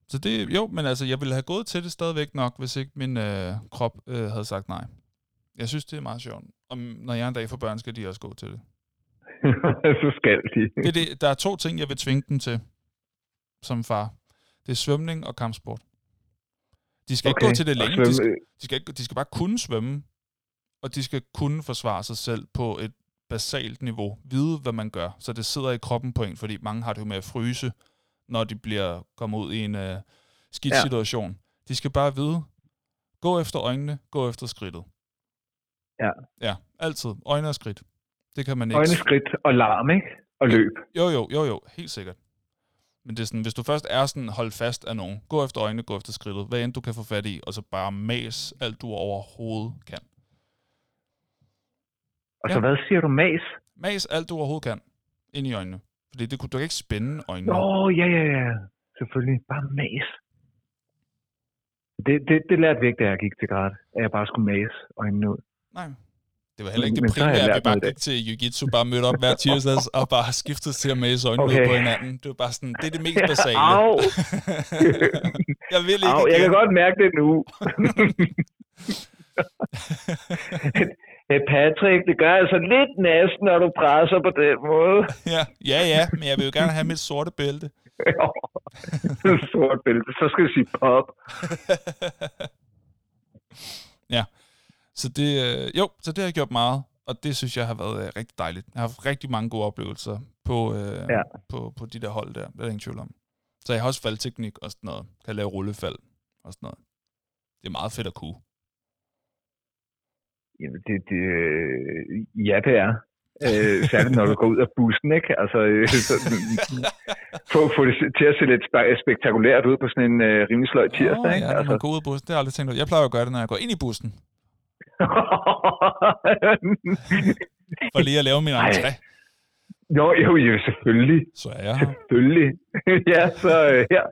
Så det, jo, men altså, jeg ville have gået til det stadigvæk nok, hvis ikke min øh, krop øh, havde sagt nej. Jeg synes, det er meget sjovt. Og når jeg en dag får børn, skal de også gå til det. *laughs* så skal de. det, det. Der er to ting, jeg vil tvinge dem til som far. Det er svømning og kampsport. De skal okay. ikke gå til det længe. De skal, de, skal ikke, de skal bare kunne svømme, og de skal kunne forsvare sig selv på et basalt niveau. Vide, hvad man gør, så det sidder i kroppen på en, fordi mange har det jo med at fryse, når de bliver kommet ud i en uh, skidt ja. situation. De skal bare vide, gå efter øjnene, gå efter skridtet. Ja. Ja, altid. Øjne og skridt. Det kan man ikke. Øjne, skridt og larm, ikke? Og løb. Jo, jo, jo, jo. Helt sikkert. Men det er sådan, hvis du først er sådan, hold fast af nogen, gå efter øjnene, gå efter skridtet, hvad end du kan få fat i, og så bare mas alt du overhovedet kan. Og så ja. hvad siger du, mas? Mas alt du overhovedet kan, ind i øjnene. Fordi det, du kan ikke spænde øjnene. Nå, ja, ja, ja. Selvfølgelig. Bare mas. Det, det, det lærte vi ikke, da jeg gik til grad, at jeg bare skulle mas øjnene ud. Nej, det var heller ikke men, det primære, at vi bare gik til jiu-jitsu, bare mødte op hver tirsdag *laughs* og bare skiftede til at mase øjnene okay. på hinanden. Det var bare sådan, det er det mest basale. Au. *laughs* *laughs* jeg vil ikke Au, jeg kan godt mærke det nu. Hey Patrick, det gør altså lidt næsten, når du presser på den måde. ja, ja, ja, men jeg vil jo gerne have mit sorte bælte. Sort bælte, så skal du sige pop. ja, så det, øh, jo, så det har jeg gjort meget, og det synes jeg har været øh, rigtig dejligt. Jeg har haft rigtig mange gode oplevelser på, øh, ja. på, på de der hold der, det er ingen tvivl om. Så jeg har også faldteknik og sådan noget, kan lave rullefald og sådan noget. Det er meget fedt at kunne. Jamen, det, det, øh, ja, det er. Øh, særligt når du går ud af bussen, ikke? Altså, øh, så, få, få det til at se lidt spektakulært ud på sådan en øh, rimelig sløj tirsdag, oh, ikke? Ja, når altså. man går ud af bussen, det har jeg aldrig tænkt på. Jeg plejer at gøre det, når jeg går ind i bussen. *laughs* For lige at lave min entré. Jo, jo, jo, selvfølgelig. Så er jeg Selvfølgelig. *laughs* ja, så øh, her,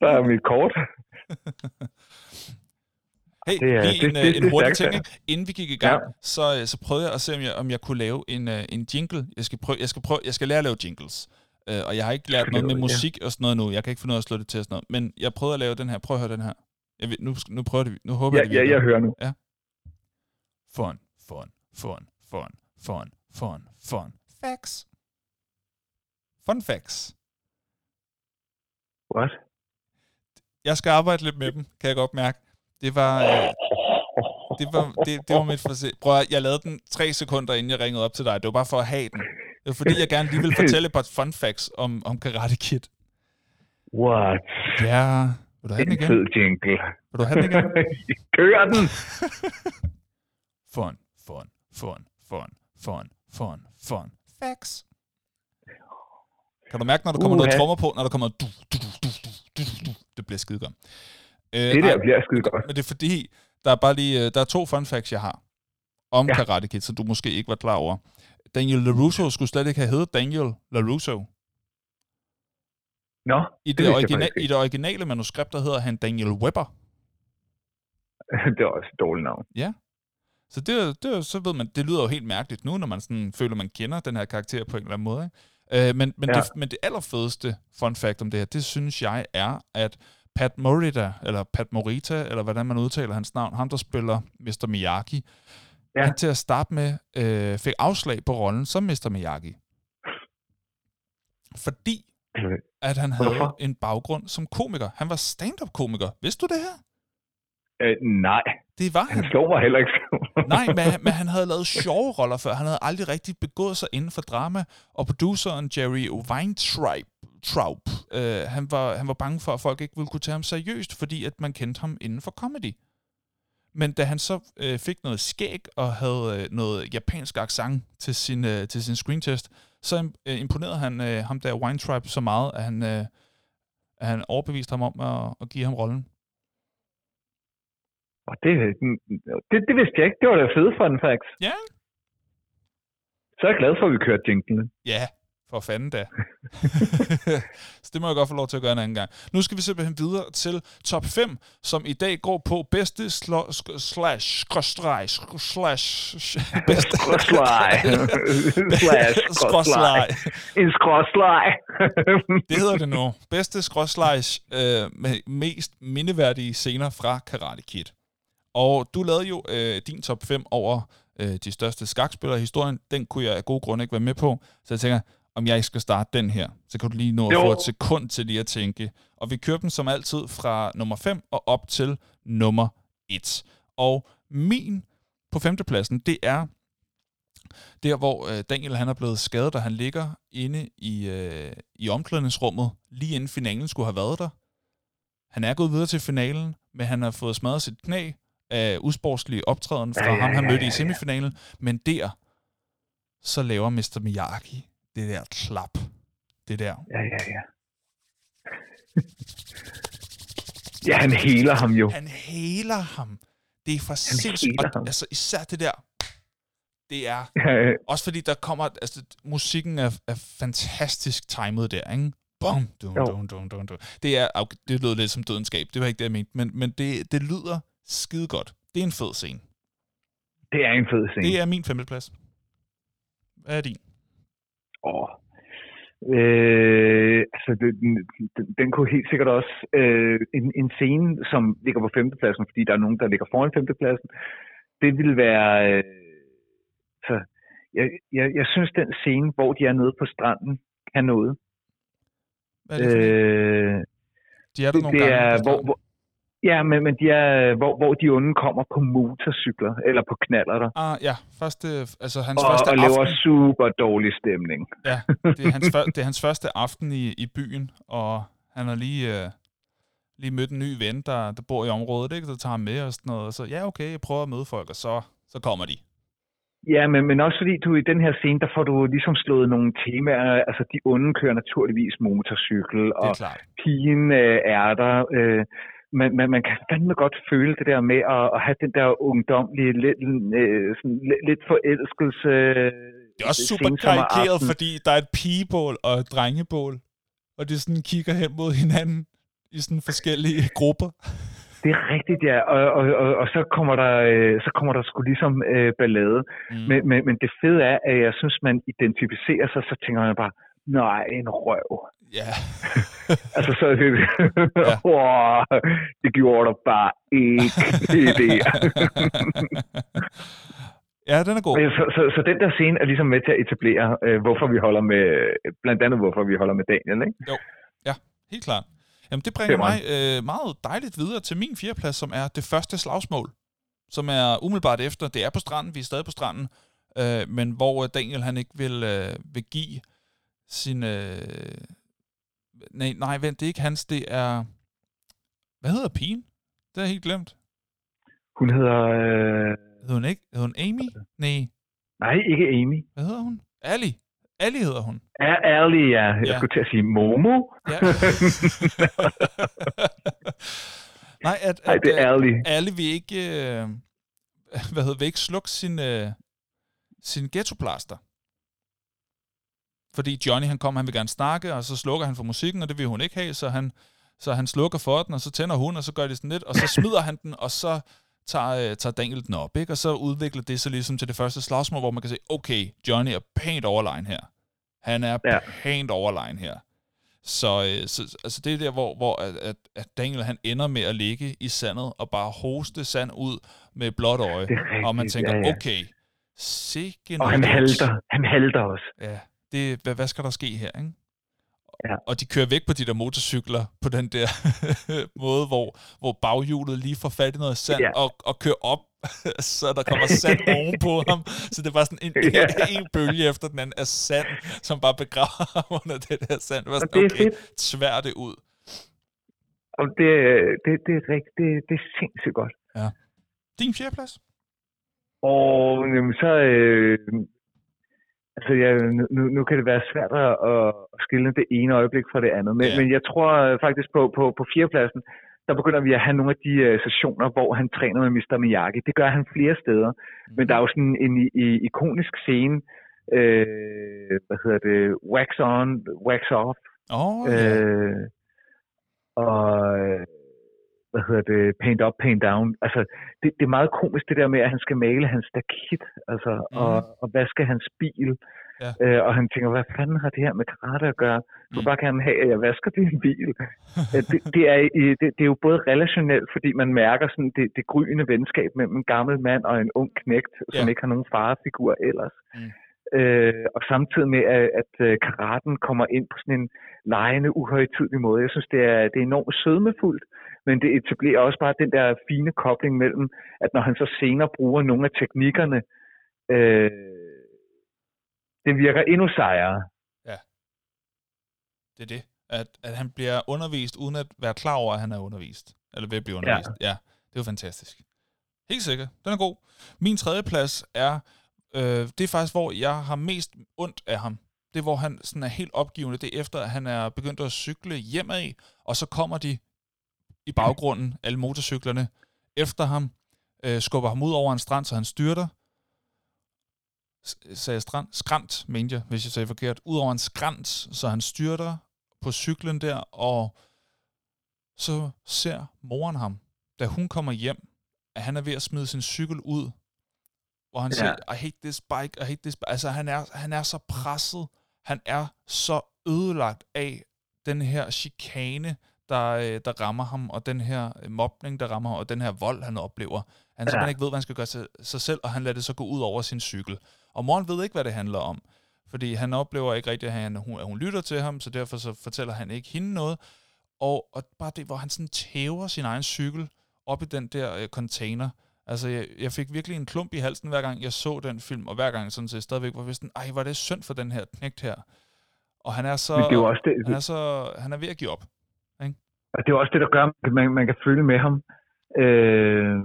der er mit kort. *laughs* Hey, det er, lige en, det, det, en hurtig ting. Ikke? Inden vi gik i gang, ja. så, øh, så prøvede jeg at se, om jeg, om jeg kunne lave en, en jingle. Jeg skal, prøve, jeg, skal prøve, jeg skal lære at lave jingles. Uh, og jeg har ikke lært noget med musik ja. og sådan noget nu. Jeg kan ikke finde ud af at slå det til og sådan noget. Men jeg prøvede at lave den her. Prøv at høre den her. Jeg ved, nu, nu prøver det. Nu håber ja, jeg, det Ja, jeg hører nu. Ja. Fun, fun, fun, fun, fun, fun, fun. Facts. Fun facts. What? Jeg skal arbejde lidt med dem, kan jeg godt mærke. Det var... Øh, det var, det, det var mit forsøg. Prøv at, jeg lavede den tre sekunder, inden jeg ringede op til dig. Det var bare for at have den. Det var fordi, jeg gerne lige ville fortælle et par fun facts om, om Karate Kid. What? Ja. Vil du have den igen? Vil du have den igen? *laughs* Kør den! *laughs* fun, fun, fun, fun, fun, fun, fun. Facts. Kan du mærke, når der kommer uh, noget trommer på, når der kommer du, du, du, du, du, du, du, det bliver skide godt. Øh, det der ej, bliver skide godt. Men det er fordi, der er bare lige, øh, der er to fun facts, jeg har om ja. Karate Kid, som du måske ikke var klar over. Daniel LaRusso skulle slet ikke have heddet Daniel LaRusso. Nå, I det, det origina- I det originale manuskript, der hedder han Daniel Webber. *laughs* det er også et dårligt navn. Ja. Så det, det, så ved man, det lyder jo helt mærkeligt nu, når man sådan føler, man kender den her karakter på en eller anden måde. Ikke? Øh, men, men, ja. det, men det allerfedeste fun fact om det her, det synes jeg er, at Pat Morita, eller Pat Morita, eller hvordan man udtaler hans navn, ham der spiller Mr. Miyagi, ja. han til at starte med øh, fik afslag på rollen som Mr. Miyagi. Fordi at han havde Hvorfor? en baggrund som komiker. Han var stand-up-komiker. Vidste du det her? Øh, nej. Det var han. Han slog mig heller ikke. *laughs* nej, men, men han havde lavet sjove roller før. Han havde aldrig rigtig begået sig inden for drama. Og produceren Jerry Weintraub, Traub, øh, han, var, han var bange for, at folk ikke ville kunne tage ham seriøst, fordi at man kendte ham inden for comedy. Men da han så øh, fik noget skæg og havde øh, noget japansk accent til sin, øh, til sin screentest, så øh, imponerede han øh, ham der Weintraub så meget, at han, øh, at han overbeviste ham om at, at give ham rollen. Og det, det, det vidste jeg ikke. Det var da fedt fun facts. Ja. Så er jeg glad for, at vi kørte jinglen. Ja, for fanden da. *laughs* så det må jeg godt få lov til at gøre en anden gang. Nu skal vi simpelthen videre til top 5, som i dag går på bedste slo- slash skråstreg slash *laughs* bedste skråstreg *laughs* slash skråstreg en skråstreg det hedder det nu. Bedste skråstreg øh, med mest mindeværdige scener fra Karate Kid. Og du lavede jo øh, din top 5 over øh, de største skakspillere i historien. Den kunne jeg af gode grunde ikke være med på. Så jeg tænker, om jeg ikke skal starte den her. Så kan du lige nå at få et sekund til lige at tænke. Og vi kører dem som altid fra nummer 5 og op til nummer 1. Og min på femtepladsen, det er der, hvor øh, Daniel han er blevet skadet, og han ligger inde i, øh, i omklædningsrummet, lige inden finalen skulle have været der. Han er gået videre til finalen, men han har fået smadret sit knæ, af usportslige optræden fra ja, ja, ham, han mødte i semifinalen. Men der, så laver Mr. Miyagi det der klap. Det der. Ja, ja, ja. ja, han heler ham jo. Han heler ham. Det er for sindssygt. Altså især det der, det er, ja, ja. også fordi der kommer, altså musikken er, er fantastisk timet der, ikke? Bum, dum, dum, dum, dum, dum. Det, er, det lød lidt som dødenskab, det var ikke det, jeg mente, men, men det, det lyder skide godt. Det er en fed scene. Det er en fed scene. Det er min femteplads. Hvad er din? Åh. Øh, altså, det, den, den kunne helt sikkert også... Øh, en, en scene, som ligger på femtepladsen, fordi der er nogen, der ligger foran femtepladsen, det vil være... Øh, så jeg, jeg, jeg synes, den scene, hvor de er nede på stranden, kan noget. Hvad er det for øh, De er der nogle det gange er, hvor, hvor, Ja, men, men de er, hvor, hvor de onde kommer på motorcykler, eller på knaller der. Ah, ja, første, altså hans og, første og aften. laver super dårlig stemning. Ja, det er hans, det er hans første aften i, i byen, og han har lige, uh, lige mødt en ny ven, der, der bor i området, ikke? så tager ham med og sådan noget, og så, ja okay, jeg prøver at møde folk, og så, så kommer de. Ja, men, men også fordi du i den her scene, der får du ligesom slået nogle temaer, altså de onde kører naturligvis motorcykel, og pigen øh, er der, øh, man, man, man kan fandme godt føle det der med at, at have den der ungdomlige, lidt, øh, sådan, lidt, lidt forelskelse. Det er også super karikeret, fordi der er et pigebål og et drengebål, og det sådan kigger hen mod hinanden i sådan forskellige *laughs* grupper. Det er rigtigt, ja. Og, og, og, og så kommer der øh, så kommer der sgu ligesom øh, ballade. Mm. Men, men, men det fede er, at jeg synes, man identificerer sig, så tænker man bare, nej, en røv. Ja. *laughs* altså, så det, *laughs* ja. det gjorde der bare ikke det *laughs* ja, den er god. Så, så, så, den der scene er ligesom med til at etablere, øh, hvorfor vi holder med, blandt andet hvorfor vi holder med Daniel, ikke? Jo, ja, helt klart. Jamen, det bringer mig øh, meget dejligt videre til min fjerdeplads, som er det første slagsmål, som er umiddelbart efter. Det er på stranden, vi er stadig på stranden, øh, men hvor Daniel han ikke vil, øh, vil give sin... Øh, nej, nej, vent, det er ikke hans, det er... Hvad hedder pigen? Det er helt glemt. Hun hedder... Øh... Hedder hun ikke? Hedder hun Amy? Nej. Nej, ikke Amy. Hvad hedder hun? Ali. Ali hedder hun. Ja, Ali, ja. Jeg Ja. skulle til at sige Momo. Ja. *laughs* Nej, at, Nej, at, det er Ali. Ali vil ikke, øh, hvad hedder, vil ikke slukke sin, øh, sin ghettoplaster. Fordi Johnny, han kommer, han vil gerne snakke, og så slukker han for musikken, og det vil hun ikke have, så han, så han slukker for den, og så tænder hun, og så gør de sådan lidt, og så smider han den, og så tager, øh, tager Daniel den op, ikke? Og så udvikler det sig ligesom til det første slagsmål, hvor man kan se, okay, Johnny er pænt overlegen her. Han er Ja. pænt overlegen her. Så, øh, så altså det er der, hvor, hvor at, at, Daniel han ender med at ligge i sandet og bare hoste sand ud med blåt øje. Det rigtigt, og man tænker, ja, ja. okay, sikke Og han halter. Han halter også. Ja, det, hvad, hvad skal der ske her, ikke? Ja. Og de kører væk på de der motorcykler på den der *laughs* måde, hvor, hvor baghjulet lige får fat i noget sand Ja. og, og kører op, *laughs* så der kommer sand *laughs* ovenpå ham. Så det er bare sådan en, Ja. en bølge efter den anden af sand, som bare begraver ham under det der sand. Det var sådan, okay, fedt. svær det ud. Og det, det, det, er rigtigt. Det, det er sindssygt godt. Din fjerdeplads? Og jamen, så... Øh, altså, ja, nu, nu kan det være svært at, at skille det ene øjeblik fra det andet. Men, Ja. men jeg tror øh, faktisk på, på, på fjerdepladsen, der begynder vi at have nogle af de uh, sessioner, hvor han træner med Mr. Miyagi. Det gør han flere steder. Men der er jo sådan en, en, en ikonisk scene, øh, hvad hedder det, wax on, wax off, oh, ja. øh, og øh, hvad hedder det, paint up, paint down. Altså, det, det er meget komisk det der med, at han skal male hans stakit, altså, mm. og, og vaske hans bil. Ja. Øh, og han tænker, hvad fanden har det her med karate at gøre? Du Mm. bare gerne have, at jeg vasker din bil. *laughs* Øh, det, det, er, det, det er jo både relationelt, fordi man mærker sådan det, det gryende venskab mellem en gammel mand og en ung knægt, som Ja. ikke har nogen farefigur ellers. Mm. Øh, og samtidig med, at, at øh, karaten kommer ind på sådan en lejende, uhøjtidlig måde. Jeg synes, det er, det er enormt sødmefuldt, men det etablerer også bare den der fine kobling mellem, at når han så senere bruger nogle af teknikkerne, øh, det virker endnu sejere. Det er det. At, at han bliver undervist, uden at være klar over, at han er undervist. Eller ved at blive undervist. Ja. ja det er jo fantastisk. Helt sikkert. Den er god. Min tredje plads er, øh, det er faktisk, hvor jeg har mest ondt af ham. Det er, hvor han sådan er helt opgivende. Det er efter, at han er begyndt at cykle hjemad, og så kommer de i baggrunden, alle motorcyklerne, efter ham, øh, skubber ham ud over en strand, så han styrter. S- Sagde strand? Skrant, mente jeg, hvis jeg sagde forkert. Ud over en skrant, så han styrter på cyklen der, og så ser moren ham, da hun kommer hjem, at han er ved at smide sin cykel ud, hvor han Ja. siger, I hate this bike, I hate this bike. Altså, han er, han er så presset, han er så ødelagt af den her chikane, der, øh, der rammer ham, og den her øh, mobning, der rammer ham, og den her vold, han oplever. Han Ja. simpelthen ikke ved, hvad han skal gøre til sig selv, og han lader det så gå ud over sin cykel. Og moren ved ikke, hvad det handler om. Fordi han oplever ikke rigtigt, at, han, hun, at hun lytter til ham, så derfor så fortæller han ikke hende noget. Og, og bare det, hvor han sådan tæver sin egen cykel op i den der øh, container. Altså, jeg, jeg fik virkelig en klump i halsen, hver gang jeg så den film, og hver gang sådan set stadigvæk var sådan, ej, var det synd for den her knægt her. Og han er så, det er også det, han er, så, han er ved at give op. Og det er også det, der gør, at man, man kan føle med ham. Øh,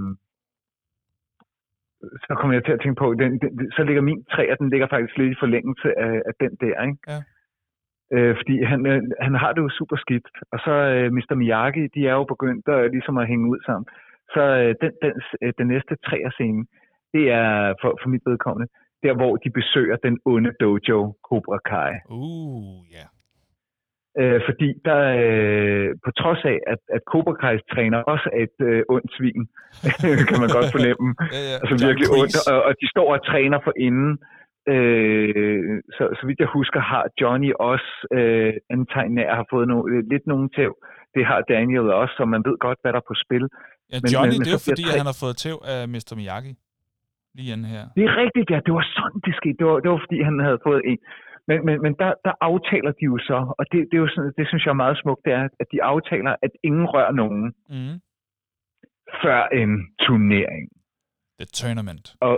så kommer jeg til at tænke på, den, den, så ligger min træer, den ligger faktisk lidt i forlængelse af, af den der, ikke? Ja. Øh, fordi han, øh, han har det jo super skidt. Og så øh, Mr. Miyagi, de er jo begyndt at, ligesom at hænge ud sammen. Så øh, den, den, øh, den næste træer scene, det er for, for mit vedkommende, der hvor de besøger den onde dojo Cobra Kai. Uh, ja. Øh, fordi der, øh, på trods af, at, at Cobra Kai's træner også er et øh, ondt svin, *laughs* kan man godt fornemme. *laughs* ja, ja. altså virkelig ondt, og, og de står og træner for inden. Øh, så, så vidt jeg husker, har Johnny også øh, antegnet af have fået no, lidt nogen tæv. Det har Daniel også, så man ved godt, hvad der er på spil. Ja, Men- Johnny, men- men det er jo fordi, tre- han har fået tæv af Mr. Miyagi. Lige inden her. Det er rigtigt, ja. Det var sådan, det skete. Det var, det var fordi, han havde fået en. Men, men, men der, der aftaler de jo så, og det, det, er jo sådan, det synes jeg er meget smukt, det er, at de aftaler, at ingen rører nogen Mm. før en turnering. The Tournament. Og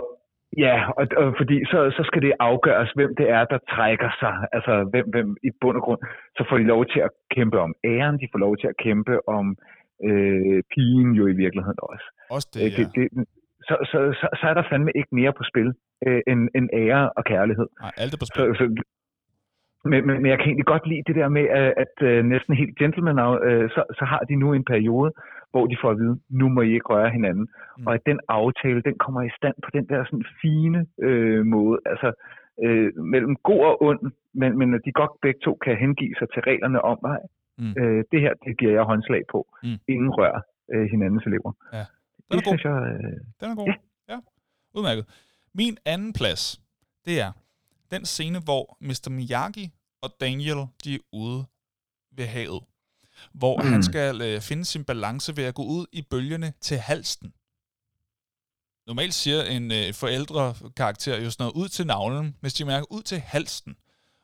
ja, og, og fordi så, så skal det afgøres, hvem det er, der trækker sig. Altså hvem, hvem i bund og grund. Så får de lov til at kæmpe om æren, de får lov til at kæmpe om øh, pigen jo i virkeligheden også. Også det, Øh, ja. det, det, så, så, så, så er der fandme ikke mere på spil øh, end, end ære og kærlighed. Nej, alt er på Så, spil. så, men, men, men jeg kan egentlig godt lide det der med, at, at uh, næsten helt gentleman, uh, så, så har de nu en periode, hvor de får at vide, nu må I ikke røre hinanden. Mm. Og at den aftale, den kommer i stand på den der sådan fine øh, måde, altså øh, mellem god og ond, men, men at de godt begge to kan hengive sig til reglerne om, nej, mm. øh, det her, det giver jeg håndslag på. Mm. Ingen rør øh, hinandens elever. Ja. Den er det, god. Jeg, øh, den er god. Ja. ja. Udmærket. Min anden plads, det er den scene, hvor Mr. Miyagi og Daniel, de er ude ved havet hvor mm. han skal øh, finde sin balance ved at gå ud i bølgene til halsten. Normalt siger en øh, forældre karakter jo sådan noget ud til navlen, hvis de mærker ud til halsen.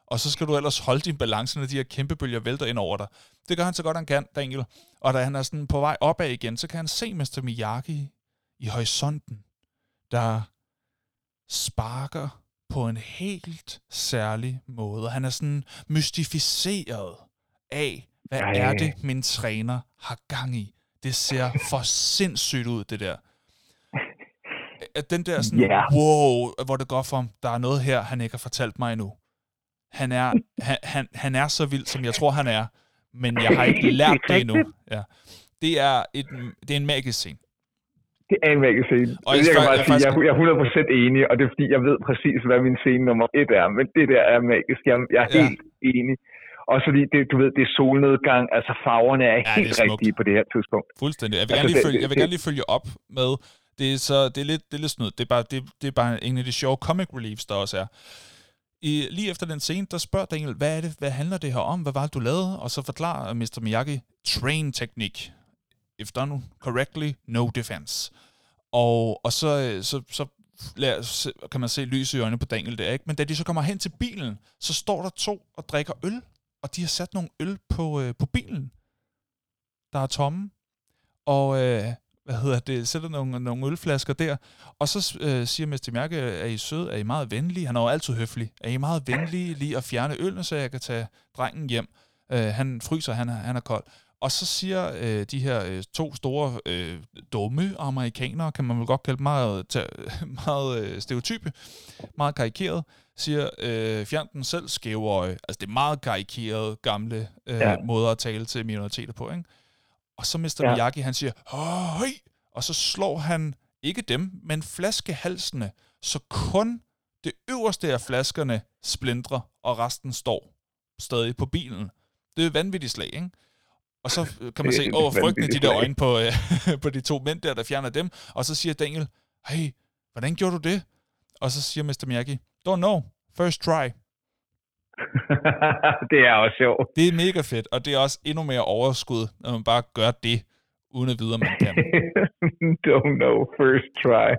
Og så skal du ellers holde din balance, når de her kæmpe bølger vælter ind over dig. Det gør han så godt, han kan, Daniel. Og da han er sådan på vej opad igen, så kan han se Mr. Miyagi i horisonten, der sparker på en helt særlig måde. Han er sådan mystificeret af, hvad Ej. er det, min træner har gang i? Det ser for *laughs* sindssygt ud, det der. At den der sådan, yeah. wow, hvor det går for ham, der er noget her, han ikke har fortalt mig endnu. Han er, *laughs* han, han, han er så vild, som jeg tror, han er, men jeg har ikke *laughs* lært det endnu. Ja. Det, er et, det er en magisk scene. Det er en magisk scene. Og jeg, jeg, kan bare jeg, sige, jeg, jeg er 100% enig, og det er fordi, jeg ved præcis, hvad min scene nummer et er, men det der er magisk. Jeg, jeg er ja. helt enig. Også fordi, det, du ved, det er solnedgang, altså farverne er ja, helt er rigtige på det her tidspunkt. Fuldstændig. Jeg vil, altså, gerne, lige følge, jeg vil gerne lige følge op med, det er, så, det er lidt, det er lidt snyd. Det er, bare, det, det er bare en af de sjove comic reliefs, der også er. I, lige efter den scene, der spørger Daniel, hvad er det, hvad handler det her om? Hvad var det, du lavede? Og så forklarer Mr. Miyagi, train teknik. If done correctly, no defense. Og, og så, øh, så, så lad, kan man se lys i øjnene på Daniel der, ikke? Men da de så kommer hen til bilen, så står der to og drikker øl og de har sat nogle øl på, øh, på bilen, der er tomme. Og øh, hvad hedder det, sætter nogle, nogle ølflasker der, og så øh, siger Mr. Mærke, er I søde, er I meget venlige? Han er jo altid høflig. Er I meget venlige lige at fjerne ølene, så jeg kan tage drengen hjem? Øh, han fryser, han er, han er kold. Og så siger øh, de her øh, to store øh, dumme amerikanere, kan man vel godt kalde meget, *laughs* meget øh, stereotype, meget karikeret, siger, øh, fjern den selv skæve øje. Altså det er meget karikeret gamle øh, ja. måder at tale til minoriteter på, ikke? Og så Mr. Ja. Miyagi, han siger, høj! Og så slår han ikke dem, men flaskehalsene, så kun det øverste af flaskerne splindrer, og resten står stadig på bilen. Det er vanvittigt slag, ikke? Og så øh, kan man se, åh, frygtende de der øjne på, øh, *laughs* på de to mænd der, der fjerner dem. Og så siger Daniel, hey, hvordan gjorde du det? Og så siger Mr. Miyagi, don't know, first try. *laughs* det er også sjovt. Det er mega fedt, og det er også endnu mere overskud, når man bare gør det, uden at vide, om man kan. *laughs* don't know, first try.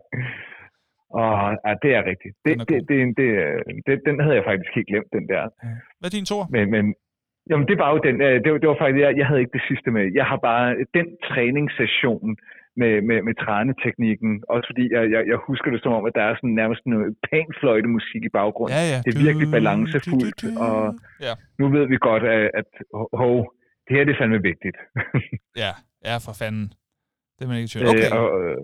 Oh, ja, det er rigtigt. Det, det, det, det, det, den havde jeg faktisk helt glemt, den der. Hvad er din tor? Men, men, Jamen, det var jo den, øh, det var, det var faktisk, jeg, jeg havde ikke det sidste med. Jeg har bare den træningssession med, med, med træneteknikken, også fordi jeg, jeg, jeg husker det som om, at der er sådan nærmest noget pænfløjte musik i baggrunden. Ja, ja. Det er virkelig balancefuldt, og ja. nu ved vi godt, at, at hov, det her det er fandme vigtigt. *laughs* ja, ja, for fanden. Det er man ikke tvivl. Okay. Øh, og, øh,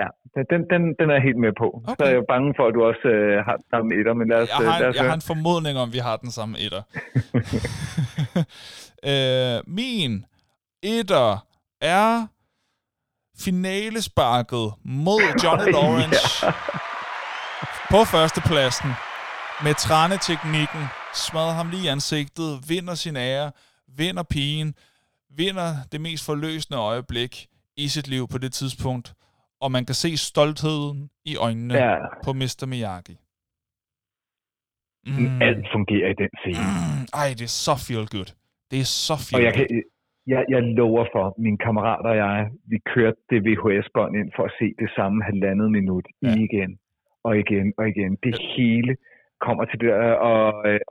ja, den, den, den er jeg helt med på. Okay. Så er jeg bange for, at du også øh, har den samme etter. Men lad os, jeg, har, øh, lad os jeg har en formodning om, at vi har den samme etter. *laughs* øh, min etter er finalesparket mod Johnny Lawrence ja. på førstepladsen med træneteknikken, smadrer ham lige i ansigtet, vinder sin ære, vinder pigen, vinder det mest forløsende øjeblik i sit liv på det tidspunkt, og man kan se stoltheden i øjnene ja. på Mr. Miyagi. Mm. Alt fungerer i den scene. Mm. Ej, det er så feel good. Det er så feel og jeg good. Kan, jeg, jeg lover for, mine kammerater og jeg, vi kørte det VHS-bånd ind for at se det samme halvandet minut ja. igen og igen og igen. Det ja. hele kommer til det, og,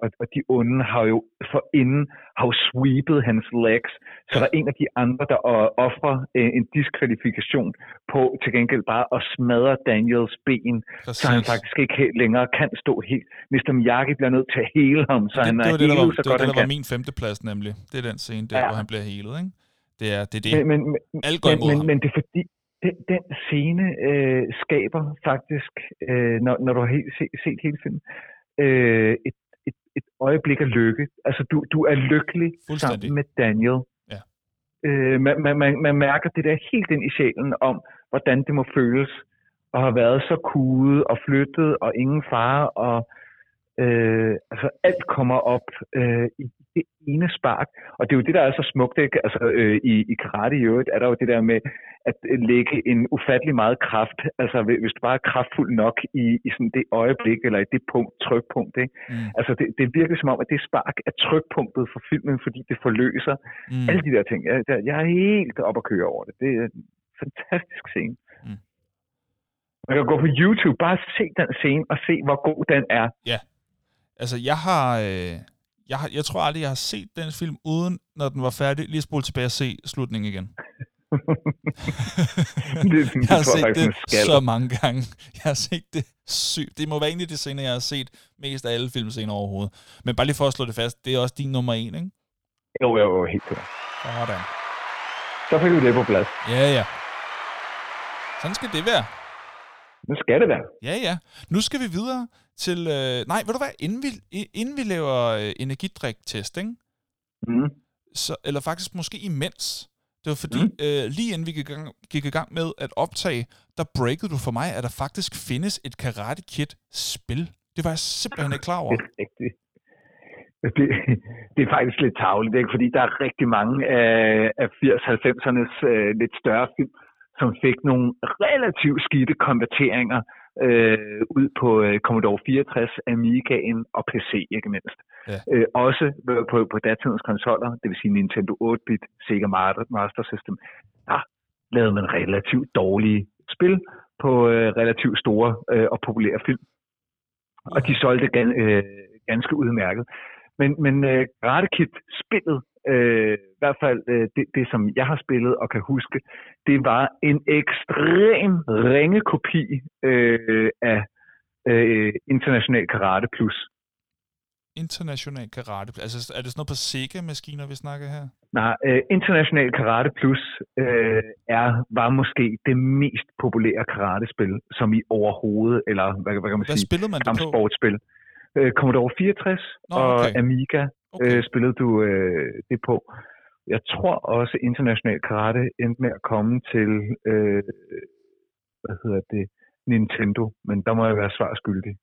og, og de onde har jo for inden har jo sweepet hans legs, så der er en af de andre, der offrer øh, en diskvalifikation på til gengæld bare at smadre Daniels ben, Præcis. så han faktisk ikke helt længere kan stå helt. Mr. Miyagi bliver nødt til at hele ham, så det, han det er hele var, så det, godt det, det, var min femteplads nemlig. Det er den scene der, ja. hvor han bliver helet, ikke? Det er det. Er det. Men, men, Alt går men, men, men det er fordi, den, den scene øh, skaber faktisk, øh, når, når du har helt, set, set hele filmen, øh, et, et, et øjeblik af lykke. Altså, du, du er lykkelig sammen med Daniel. Ja. Øh, man, man, man, man mærker det der helt ind i sjælen om, hvordan det må føles at have været så kude og flyttet og ingen far og øh, altså alt kommer op øh, i det ene spark. Og det er jo det, der er så smukt, ikke? Altså, øh, i, i karate i øvrigt er der jo det der med at lægge en ufattelig meget kraft. Altså, hvis du bare er kraftfuld nok i, i sådan det øjeblik, eller i det punkt, trykpunkt, ikke? Mm. Altså, det, det virker som om, at det spark er trykpunktet for filmen, fordi det forløser mm. alle de der ting. Jeg, jeg er helt op at køre over det. Det er en fantastisk scene. Mm. Man kan gå på YouTube, bare se den scene, og se, hvor god den er. Ja. Altså, jeg har... Øh jeg, har, jeg tror aldrig, jeg har set den film, uden, når den var færdig, lige spole tilbage og se slutningen igen. *laughs* det, *laughs* *laughs* jeg har set det så mange gange. Jeg har set det sygt. Det må være en af de scener, jeg har set mest af alle filmscener overhovedet. Men bare lige for at slå det fast, det er også din nummer en, ikke? Jo, jo, jo, helt klart. Sådan. Så fik vi det på plads. Ja, ja. Sådan skal det være. Nu skal det være. Ja, ja. Nu skal vi videre til... Øh, nej, ved du hvad? Inden vi, inden vi laver øh, energidrik-test, ikke? Mm. Så, eller faktisk måske imens. Det var fordi, mm. øh, lige inden vi gik, gang, gik i gang med at optage, der breakede du for mig, at der faktisk findes et Karate Kid-spil. Det var jeg simpelthen ikke klar over. Det er rigtigt. Det, det er faktisk lidt tavligt, ikke? fordi der er rigtig mange af, af 80-90'ernes øh, lidt større film, som fik nogle relativt skidte konverteringer øh, ud på øh, Commodore 64, Amigaen og PC ikke mindst. Ja. Øh, også på, på datidens konsoller, det vil sige Nintendo 8-bit, Sega Master System, der lavede man relativt dårlige spil på øh, relativt store øh, og populære film. Og de solgte gan, øh, ganske udmærket. Men, men uh, Karate Kid-spillet øh, i hvert fald øh, det, det, som jeg har spillet og kan huske, det var en ekstrem ringe kopi øh, af øh, International Karate Plus. International Karate Altså, er det sådan noget på Sega-maskiner, vi snakker her? Nej, uh, International Karate Plus uh, er, var måske det mest populære karatespil, som i overhovedet, eller hvad, hvad kan man hvad sige? Hvad spillede man det på? Uh, Commodore 64 Nå, okay. og Amiga okay. øh, spillede du øh, det på. Jeg tror også, international karate endte med at komme til, øh, hvad hedder det, Nintendo, men der må jeg være svar skyldig.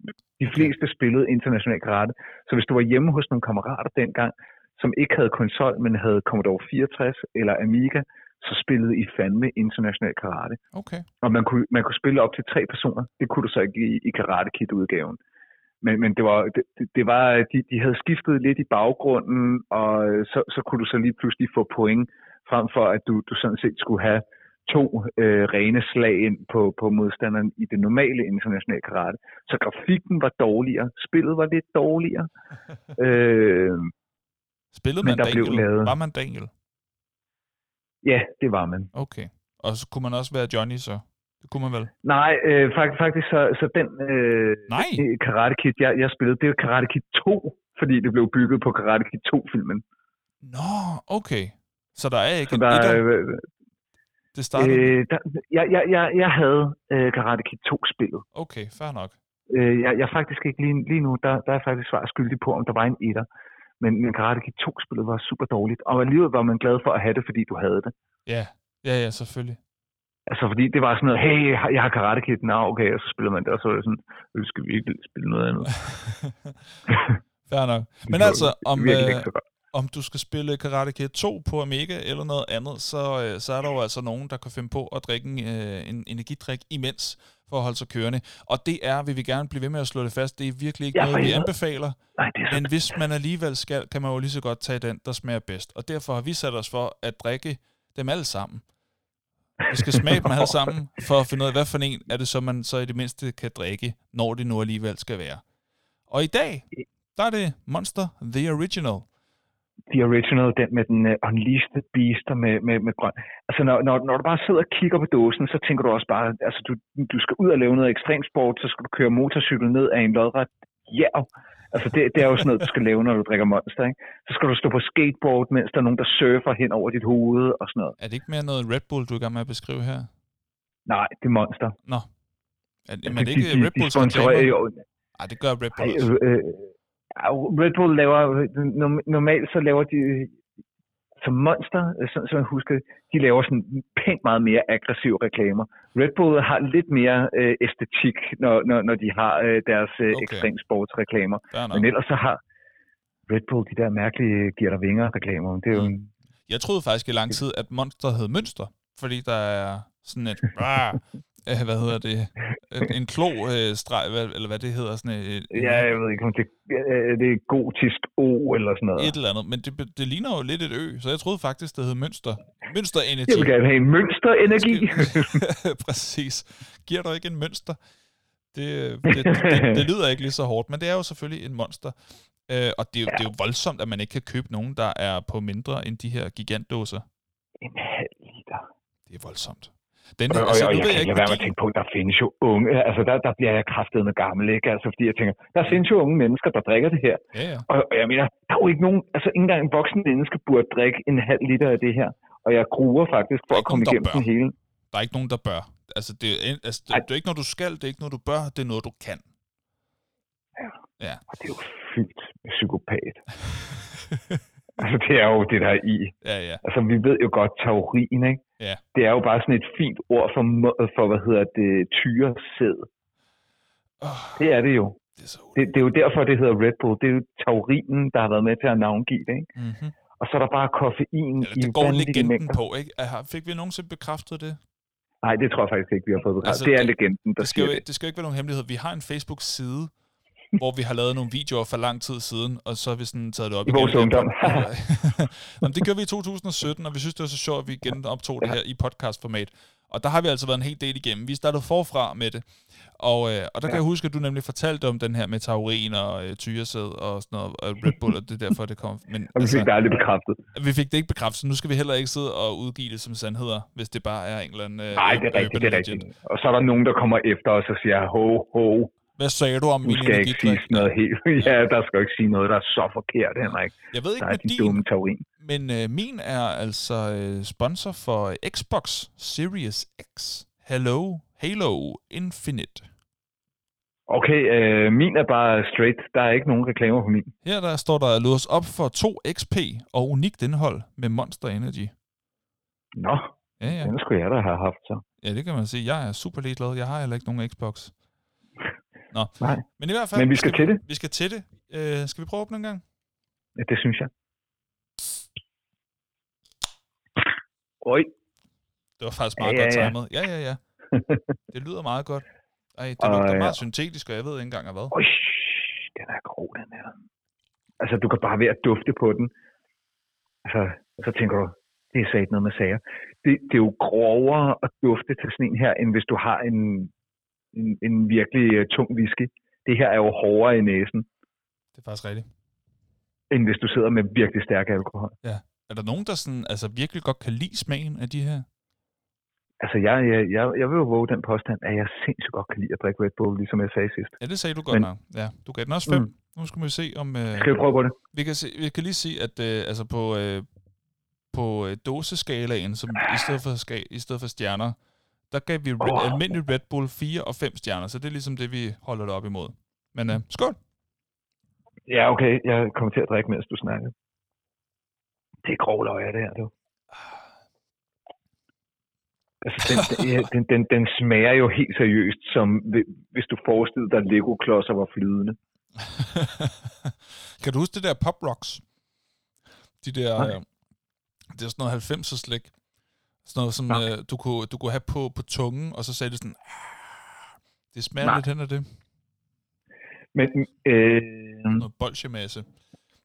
De fleste spillede international karate, så hvis du var hjemme hos nogle kammerater dengang, som ikke havde konsol, men havde Commodore 64 eller Amiga, så spillede I fandme international karate. Okay. Og man kunne, man kunne spille op til tre personer. Det kunne du så ikke i, i Karate Kid-udgaven. Men, men det var, det, det var de, de havde skiftet lidt i baggrunden, og så, så kunne du så lige pludselig få point, frem for at du, du sådan set skulle have to øh, rene slag ind på, på modstanderen i det normale internationale karate. Så grafikken var dårligere, spillet var lidt dårligere. *laughs* øh, Spillede man Daniel? Blev lavet... Var man Daniel? Ja, det var man. Okay. Og så kunne man også være Johnny så? Det kunne man vel? Nej, øh, faktisk, faktisk så, så den øh, Nej. Karate Kid, jeg, jeg spillede, det er Karate Kid 2, fordi det blev bygget på Karate Kid 2-filmen. Nå, okay. Så der er ikke så der, et, øh, Det startede? Øh, der, jeg, jeg, jeg, jeg havde øh, Karate Kid 2-spillet. Okay, fair nok. Øh, jeg, jeg faktisk ikke lige, lige nu, der, der er faktisk svar skyldig på, om der var en etter. Men, men Karate Kid 2-spillet var super dårligt. Og alligevel var man glad for at have det, fordi du havde det. Ja, ja, ja, selvfølgelig. Altså, fordi det var sådan noget, hey, jeg har Karate Kid, nå, okay, og så spiller man det, og så er det sådan, vi skal virkelig spille noget andet. *laughs* Fair nok. *laughs* Men altså, om, øh, om du skal spille Karate Kid 2 på Amiga eller noget andet, så, øh, så er der jo altså nogen, der kan finde på at drikke en, øh, en energidrik imens for at holde sig kørende. Og det er, vil vi gerne blive ved med at slå det fast, det er virkelig ikke ja, noget, vi anbefaler. Nej, det er men hvis man alligevel skal, kan man jo lige så godt tage den, der smager bedst. Og derfor har vi sat os for at drikke dem alle sammen. Vi skal smage dem alle *laughs* sammen, for at finde ud af, hvad for en er det så, man så i det mindste kan drikke, når det nu alligevel skal være. Og i dag, der er det Monster The Original. The Original, den med den uh, unleashed beast med, med, med grøn. Altså, når, når, når du bare sidder og kigger på dåsen, så tænker du også bare, altså, du, du skal ud og lave noget ekstremsport, så skal du køre motorcykel ned af en lodret jæv. Altså det, det er jo sådan noget, du skal lave, når du drikker Monster. Ikke? Så skal du stå på skateboard, mens der er nogen, der surfer hen over dit hoved og sådan noget. Er det ikke mere noget Red Bull, du er i gang med at beskrive her? Nej, det er Monster. Nå. Er, men er det ikke de, Red Bulls de, reklamer? Nej, det gør Red Bull også. Øh, øh, Red Bull laver, normalt så laver de, som Monster, som, som jeg husker, de laver sådan pænt meget mere aggressive reklamer. Red Bull har lidt mere øh, æstetik, når, når, når de har øh, deres øh, okay. ekstremsportsreklamer. Men ellers så har Red Bull de der mærkelige giver dig vinger reklamer. Det er jo mm. en... Jeg troede faktisk i lang tid, at Monster hed Mønster, fordi der er sådan et... *laughs* øh, hvad hedder det, en klo-streg, øh, eller hvad det hedder. Sådan et, ja, jeg ved ikke, om det, det er gotisk O eller sådan noget. Et eller andet, men det, det ligner jo lidt et ø, så jeg troede faktisk, det hed Mønster. Mønster Energy. Jeg vil gerne have en Mønster Energi. *laughs* Præcis. Giver du ikke en mønster? Det, det, det, det lyder ikke lige så hårdt, men det er jo selvfølgelig en monster. Øh, og det, ja. det er jo voldsomt, at man ikke kan købe nogen, der er på mindre end de her gigantdåser. En halv liter. Det er voldsomt. Den, og, altså, og, og jeg, kan ikke være med at tænke på, at der findes jo unge, altså der, der bliver jeg kraftet med gammel, ikke? Altså fordi jeg tænker, der findes jo unge mennesker, der drikker det her. Ja, ja. Og, og jeg mener, der er jo ikke nogen, altså ikke engang en voksen menneske burde drikke en halv liter af det her. Og jeg gruer faktisk for at komme igennem den hele. Der er ikke nogen, der bør. Altså, det, er, altså det, det er ikke noget, du skal, det er ikke noget, du bør, det er noget, du kan. Ja. ja. Og det er jo fyldt med psykopat. *laughs* altså, det er jo det, der er i. Ja, ja. Altså, vi ved jo godt, taurin, ikke? Ja. Det er jo bare sådan et fint ord for, for hvad hedder det, tyresæd. Oh, det er det jo. Det er, så det, det er jo derfor, det hedder Red Bull. Det er jo taurinen, der har været med til at navngive det, ikke? Mm-hmm. Og så er der bare koffein Eller, i det går legenden mængder. på, ikke? Fik vi nogensinde bekræftet det? Nej, det tror jeg faktisk ikke, vi har fået bekræftet. Altså, det er legenden, der det skal, jo, det. det skal jo ikke være nogen hemmelighed. Vi har en Facebook-side, hvor vi har lavet nogle videoer for lang tid siden, og så har vi sådan taget det op I vores ungdom. *laughs* *laughs* Jamen, det gjorde vi i 2017, og vi synes, det var så sjovt, at vi genoptog ja. det her i podcastformat. Og der har vi altså været en hel del igennem. Vi startede forfra med det. Og, øh, og der ja. kan jeg huske, at du nemlig fortalte om den her med taurin og øh, tyresæd og sådan noget, og Red Bull, og det er derfor, det kom. *laughs* Men, og vi fik altså, det aldrig bekræftet. Vi fik det ikke bekræftet, så nu skal vi heller ikke sidde og udgive det som sandheder, hvis det bare er en eller anden... Øh, Nej, det er rigtigt, det er rigtigt. Og så er der nogen, der kommer efter os og siger, ho, ho, hvad sagde du om min skal ikke sige noget helt. *laughs* ja, der skal ikke sige noget, der er så forkert, Henrik. Jeg ved ikke der med din, dumme taurin. men øh, min er altså øh, sponsor for Xbox Series X. Hello, Halo Infinite. Okay, øh, min er bare straight. Der er ikke nogen reklamer på min. Her der står der lås op for 2 XP og unikt indhold med Monster Energy. Nå, ja, ja. den skulle jeg da have haft så. Ja, det kan man sige. Jeg er super ligeglad. Jeg har heller ikke nogen Xbox. Nå. Nej. Men i hvert fald... Men vi skal, skal til det. Vi skal til det. Øh, skal vi prøve at åbne en gang? Ja, det synes jeg. Oj. Det var faktisk meget ja, godt ja, ja. timet. Ja, ja, ja. *laughs* det lyder meget godt. Ej, det lugter uh, meget ja. syntetisk, og jeg ved ikke engang hvad. Oj, den er grov, den her. Altså, du kan bare ved at dufte på den. Altså, så tænker du, det er sat noget med sager. Det, det er jo grovere at dufte til sådan en her, end hvis du har en en, en virkelig uh, tung whisky. Det her er jo hårdere i næsen. Det er faktisk rigtigt. End hvis du sidder med virkelig stærk alkohol. Ja. Er der nogen, der sådan, altså virkelig godt kan lide smagen af de her? Altså, jeg, jeg, jeg, jeg vil jo våge den påstand, at jeg sindssygt godt kan lide at drikke Red Bull, ligesom jeg sagde sidst. Ja, det sagde du godt Men, nok. Ja, du gav den også fem. Mm. Nu skal vi se om... Uh, skal vi prøve på det? Vi kan, se, vi kan lige sige, at uh, altså på, uh, på uh, doseskalaen, som i stedet for, ska, i stedet for stjerner, der gav vi oh. almindelig Red Bull 4 og 5 stjerner, så det er ligesom det, vi holder det op imod. Men uh, skål! Ja, okay. Jeg kommer til at drikke, mens du snakker. Det er grov løg, det her, du. Altså, den, den, den, den smager jo helt seriøst, som hvis du forestillede dig, at Lego-klodser var flydende. *laughs* kan du huske det der Pop Rocks? De der, øh, det er sådan noget 90'er slik. Sådan noget, som øh, du, kunne, du kunne have på, på tungen, og så sagde det sådan, ah, det smager Nej. lidt hen af det. Men, øh... Noget bolsjemasse.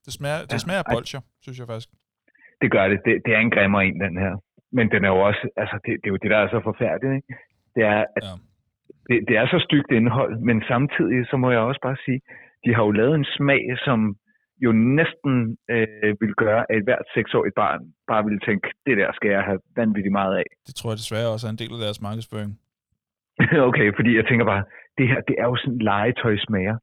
Det smager, det smager af bolsjer, synes jeg faktisk. Det gør det. det. Det er en grimmer en, den her. Men den er jo også, altså det, det er jo det, der er så forfærdeligt, ikke? Det er, at ja. det, det er så stygt indhold, men samtidig, så må jeg også bare sige, de har jo lavet en smag, som jo næsten øh, vil gøre, at et hvert seksårigt barn bare ville tænke, det der skal jeg have vanvittigt meget af. Det tror jeg desværre også er en del af deres markedsføring. *laughs* okay, fordi jeg tænker bare, det her, det er jo sådan legetøjsmager.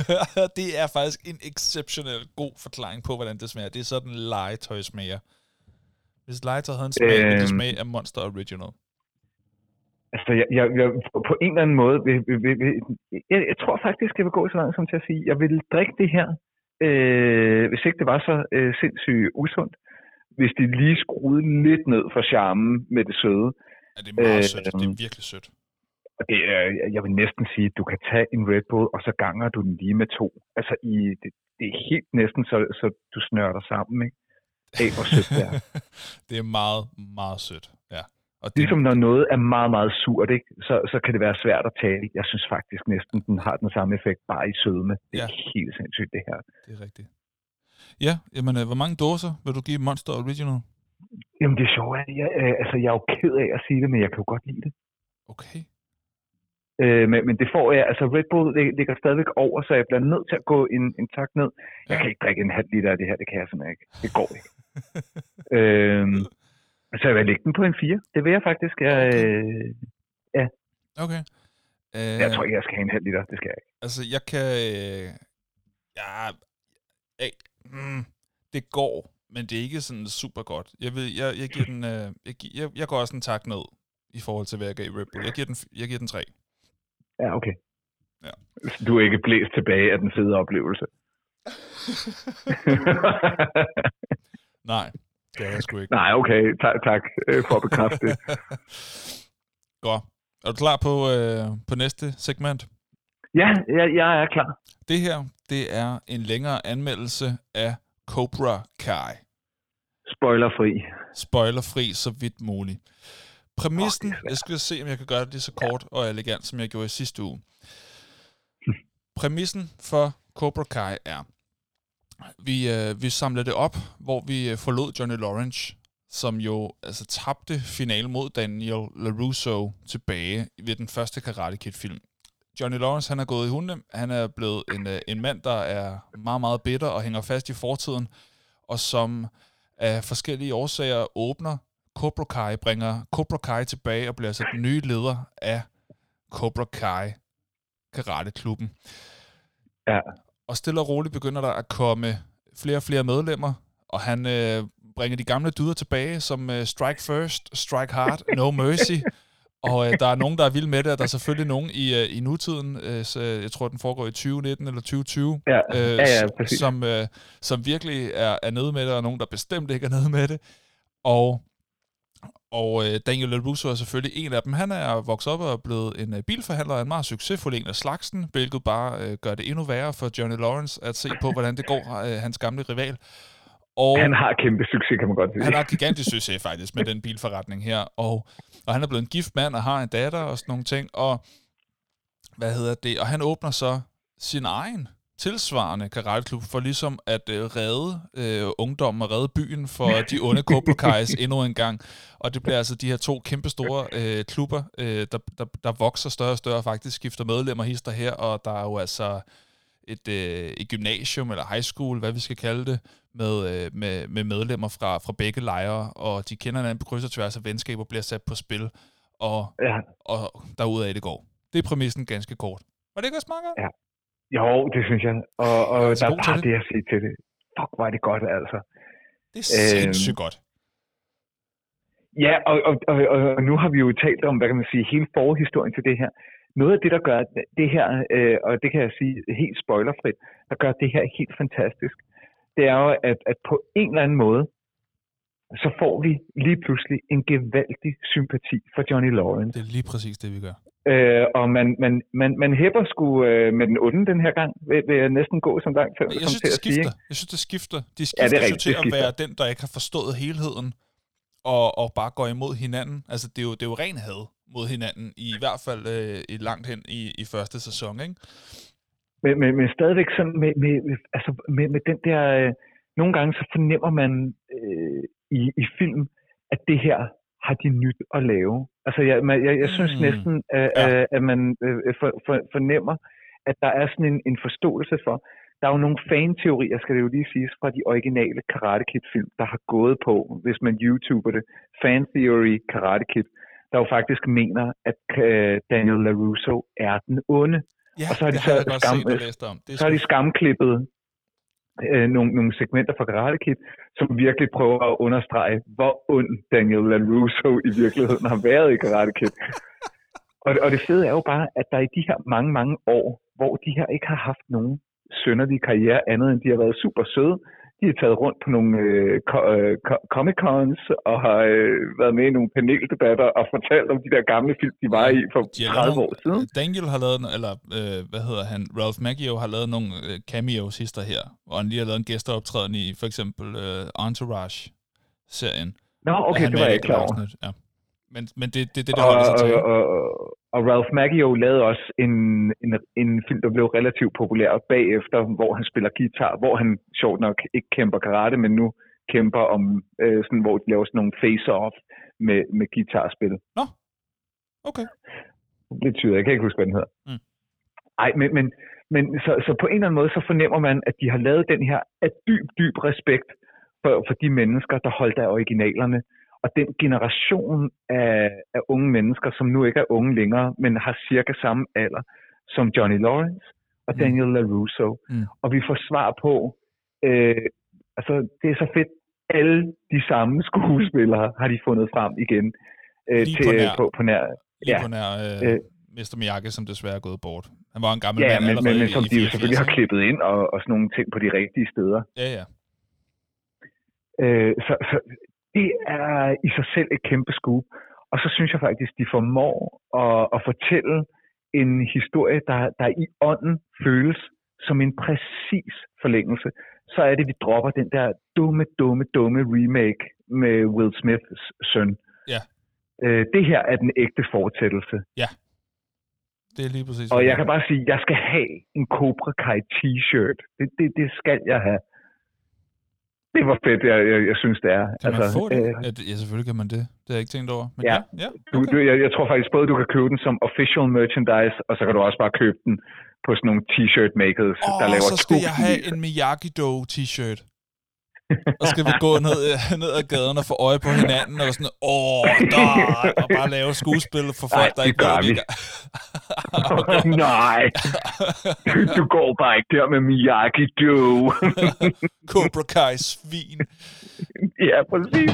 *laughs* det er faktisk en exceptionelt god forklaring på, hvordan det smager. Det er sådan legetøjsmager. Hvis legetøj havde en smag, øh, det smag af Monster Original. Altså, jeg, jeg, jeg, på en eller anden måde, vil, jeg, jeg tror faktisk, jeg vil gå så langt som til at sige, jeg vil drikke det her, øh, hvis ikke det var så øh, sindssygt usundt, hvis de lige skruede lidt ned for charmen med det søde. Ja, det er meget øh, sødt. Det er virkelig sødt. Og det er, jeg vil næsten sige, at du kan tage en Red Bull, og så ganger du den lige med to. Altså, i, det, det er helt næsten så, så du snører dig sammen, ikke? Af, hvor sødt det er. *laughs* det er meget, meget sødt, ja. Og det... Ligesom når noget er meget, meget surt, ikke? Så, så kan det være svært at tale. Jeg synes faktisk næsten, den har den samme effekt, bare i sødme. Det er ja. helt sindssygt, det her. Det er rigtigt. Ja, jamen, øh, hvor mange dåser vil du give Monster Original? Jamen, det er sjovt. Jeg, øh, altså, jeg er jo ked af at sige det, men jeg kan jo godt lide det. Okay. Øh, men, men det får jeg, altså Red Bull det, ligger stadigvæk over, så jeg bliver nødt til at gå en, en tak ned. Jeg kan ikke drikke en halv liter af det her, det kan jeg simpelthen ikke. Det går ikke. *laughs* øh, så jeg vil lægge den på en 4. Det vil jeg faktisk. Jeg, øh, ja. Okay. Uh, jeg tror ikke, jeg skal have en halv liter. Det skal jeg ikke. Altså, jeg kan... Øh, ja, øh, mm, det går, men det er ikke sådan super godt. Jeg, ved, jeg, jeg giver den... Øh, jeg, jeg, jeg går også en tak ned i forhold til, hvad jeg gav Red Bull. Jeg giver den, jeg giver den 3. Ja, okay. Ja. Du er ikke blæst tilbage af den fede oplevelse. *laughs* Nej, det er jeg sgu ikke. Nej, okay. Tak, tak øh, for at bekræfte det. *laughs* Godt. Er du klar på, øh, på næste segment? Ja, jeg, jeg er klar. Det her, det er en længere anmeldelse af Cobra Kai. Spoilerfri. Spoilerfri, så vidt muligt. Præmissen, oh, jeg skal se, om jeg kan gøre det lige så kort og elegant, som jeg gjorde i sidste uge. Præmissen for Cobra Kai er, vi, øh, vi samlede det op, hvor vi øh, forlod Johnny Lawrence, som jo altså tabte finalen mod Daniel LaRusso tilbage ved den første Karate Kid-film. Johnny Lawrence, han er gået i hunde. Han er blevet en, øh, en mand, der er meget, meget bitter og hænger fast i fortiden, og som af forskellige årsager åbner Cobra Kai, bringer Cobra Kai tilbage og bliver altså den nye leder af Cobra Kai Karate-klubben. Ja. Og stille og roligt begynder der at komme flere og flere medlemmer, og han øh, bringer de gamle dyder tilbage, som øh, Strike First, Strike Hard, No Mercy. *laughs* og øh, der er nogen, der er vilde med det, og der er selvfølgelig nogen i, øh, i nutiden, øh, så jeg tror, den foregår i 2019 eller 2020, ja. Øh, ja, ja, som, øh, som virkelig er, er nede med det, og nogen, der bestemt ikke er nede med det. Og og øh, Daniel LaRusso er selvfølgelig en af dem. Han er vokset op og er blevet en øh, bilforhandler, en meget succesfuld en af slagsen, hvilket bare øh, gør det endnu værre for Johnny Lawrence at se på, hvordan det går øh, hans gamle rival. Og han har kæmpe succes, kan man godt sige. Han har gigantisk succes faktisk med den bilforretning her. Og, og han er blevet en gift mand og har en datter og sådan nogle ting. Og hvad hedder det? Og han åbner så sin egen tilsvarende karateklub for ligesom at øh, redde øh, ungdommen og redde byen for de onde Cobra Kai's *laughs* endnu en gang. Og det bliver altså de her to kæmpe store øh, klubber, øh, der, der, der vokser større og større, faktisk skifter medlemmer hister her, og der er jo altså et, øh, et gymnasium eller high school, hvad vi skal kalde det, med, øh, med, med medlemmer fra, fra begge lejre, og de kender hinanden på kryds og tværs af venskaber, bliver sat på spil, og, ja. og derudaf det går. Det er præmissen ganske kort. Var det ikke også meget Ja, jo, det synes jeg. Og, og er der er bare det. det at sige til det. Fuck, hvor er det godt, altså. Det er sindssygt øhm, godt. Ja, og, og, og, og nu har vi jo talt om, hvad kan man sige, hele forhistorien til det her. Noget af det, der gør det her, øh, og det kan jeg sige helt spoilerfrit, der gør det her helt fantastisk, det er jo, at, at på en eller anden måde, så får vi lige pludselig en gevaldig sympati for Johnny Lawrence. Det er lige præcis det, vi gør. Øh, og man, man, man, man hæpper sgu øh, med den onde den her gang, ved, ved at næsten gå som langt før. Jeg synes, det skifter. Sige. Jeg synes, det skifter. De skifter ja, det er rigtigt, til at være den, der ikke har forstået helheden, og, og bare går imod hinanden. Altså, det er jo, det er jo ren had mod hinanden, i, i hvert fald øh, i langt hen i, i første sæson, ikke? Men, men, men stadigvæk sådan med, med, altså med, med den der... Øh, nogle gange så fornemmer man øh, i, i film, at det her har de nyt at lave. Altså, jeg, jeg, jeg synes mm. næsten, at, ja. at man øh, for, for, fornemmer, at der er sådan en, en forståelse for, der er jo nogle fan-teorier, skal det jo lige siges, fra de originale Karate Kid-film, der har gået på, hvis man YouTuber det, Fan Theory Karate Kid, der jo faktisk mener, at uh, Daniel LaRusso er den onde. Ja, og så har de så, skam, om. Det så har de skamklippet øh, nogle, nogle segmenter fra Karate Kid, som virkelig prøver at understrege, hvor ond Daniel LaRusso i virkeligheden har været i Karate Kid. *laughs* Og, og det fede er jo bare, at der i de her mange, mange år, hvor de her ikke har haft nogen sønderlige karriere andet, end de har været super søde, de har taget rundt på nogle øh, øh Comic-Cons og har øh, været med i nogle paneldebatter og fortalt om de der gamle film, de var i for 30 år siden. Daniel har lavet, eller øh, hvad hedder han, Ralph Macchio har lavet nogle øh, cameos hister her, hvor han lige har lavet en gæsteoptræden i for eksempel øh, Entourage-serien. Nå, okay, det var jeg ikke klar over. Ja. Men, men det, det, det, det holder sig til. Og, og, og Ralph Macchio lavede også en, en, en film, der blev relativt populær bagefter, hvor han spiller guitar, hvor han sjovt nok ikke kæmper karate, men nu kæmper om, øh, sådan, hvor de laver sådan nogle face-off med, med guitarspil. Nå, okay. Lidt tyder, jeg kan ikke huske, hvad den hedder. Mm. Ej, men, men, men så, så på en eller anden måde, så fornemmer man, at de har lavet den her af dyb, dyb respekt for, for de mennesker, der holdt af originalerne og den generation af, af unge mennesker, som nu ikke er unge længere, men har cirka samme alder, som Johnny Lawrence og mm. Daniel mm. LaRusso. Mm. Og vi får svar på, øh, altså det er så fedt, alle de samme skuespillere har de fundet frem igen. Øh, Lige til, på nær, på, på nær, lige ja, på nær øh, øh, Mr. Miyagi, som desværre er gået bort. Han var en gammel ja, mand men, men, men som de jo selvfølgelig har klippet ind og, og sådan nogle ting på de rigtige steder. Ja, ja. Øh, så, så det er i sig selv et kæmpe scoop. Og så synes jeg faktisk, de formår at, at fortælle en historie, der, der i ånden føles som en præcis forlængelse. Så er det, vi dropper den der dumme, dumme, dumme remake med Will Smiths søn. Ja. Øh, det her er den ægte fortsættelse. Ja. Det er lige præcis. Og jeg kan bare sige, at jeg skal have en Cobra Kai t-shirt. Det, det, det skal jeg have det var fedt, jeg, jeg, jeg synes, det er. Kan altså, man få det? Øh, ja, selvfølgelig kan man det. Det har jeg ikke tænkt over. Men ja, ja, ja okay. du, du, jeg, jeg tror faktisk både, du kan købe den som official merchandise, og så kan du også bare købe den på sådan nogle t-shirt makers, oh, der laver så skal jeg have en Miyagi-Do t-shirt. Og skal vi gå ned, *laughs* ned ad gaden og få øje på hinanden, og sådan, åh, der, og bare lave skuespil for folk, Ej, der ikke gør vi. Nej, du går bare ikke der med Miyagi, du. *laughs* Cobra Kai svin. ja, præcis.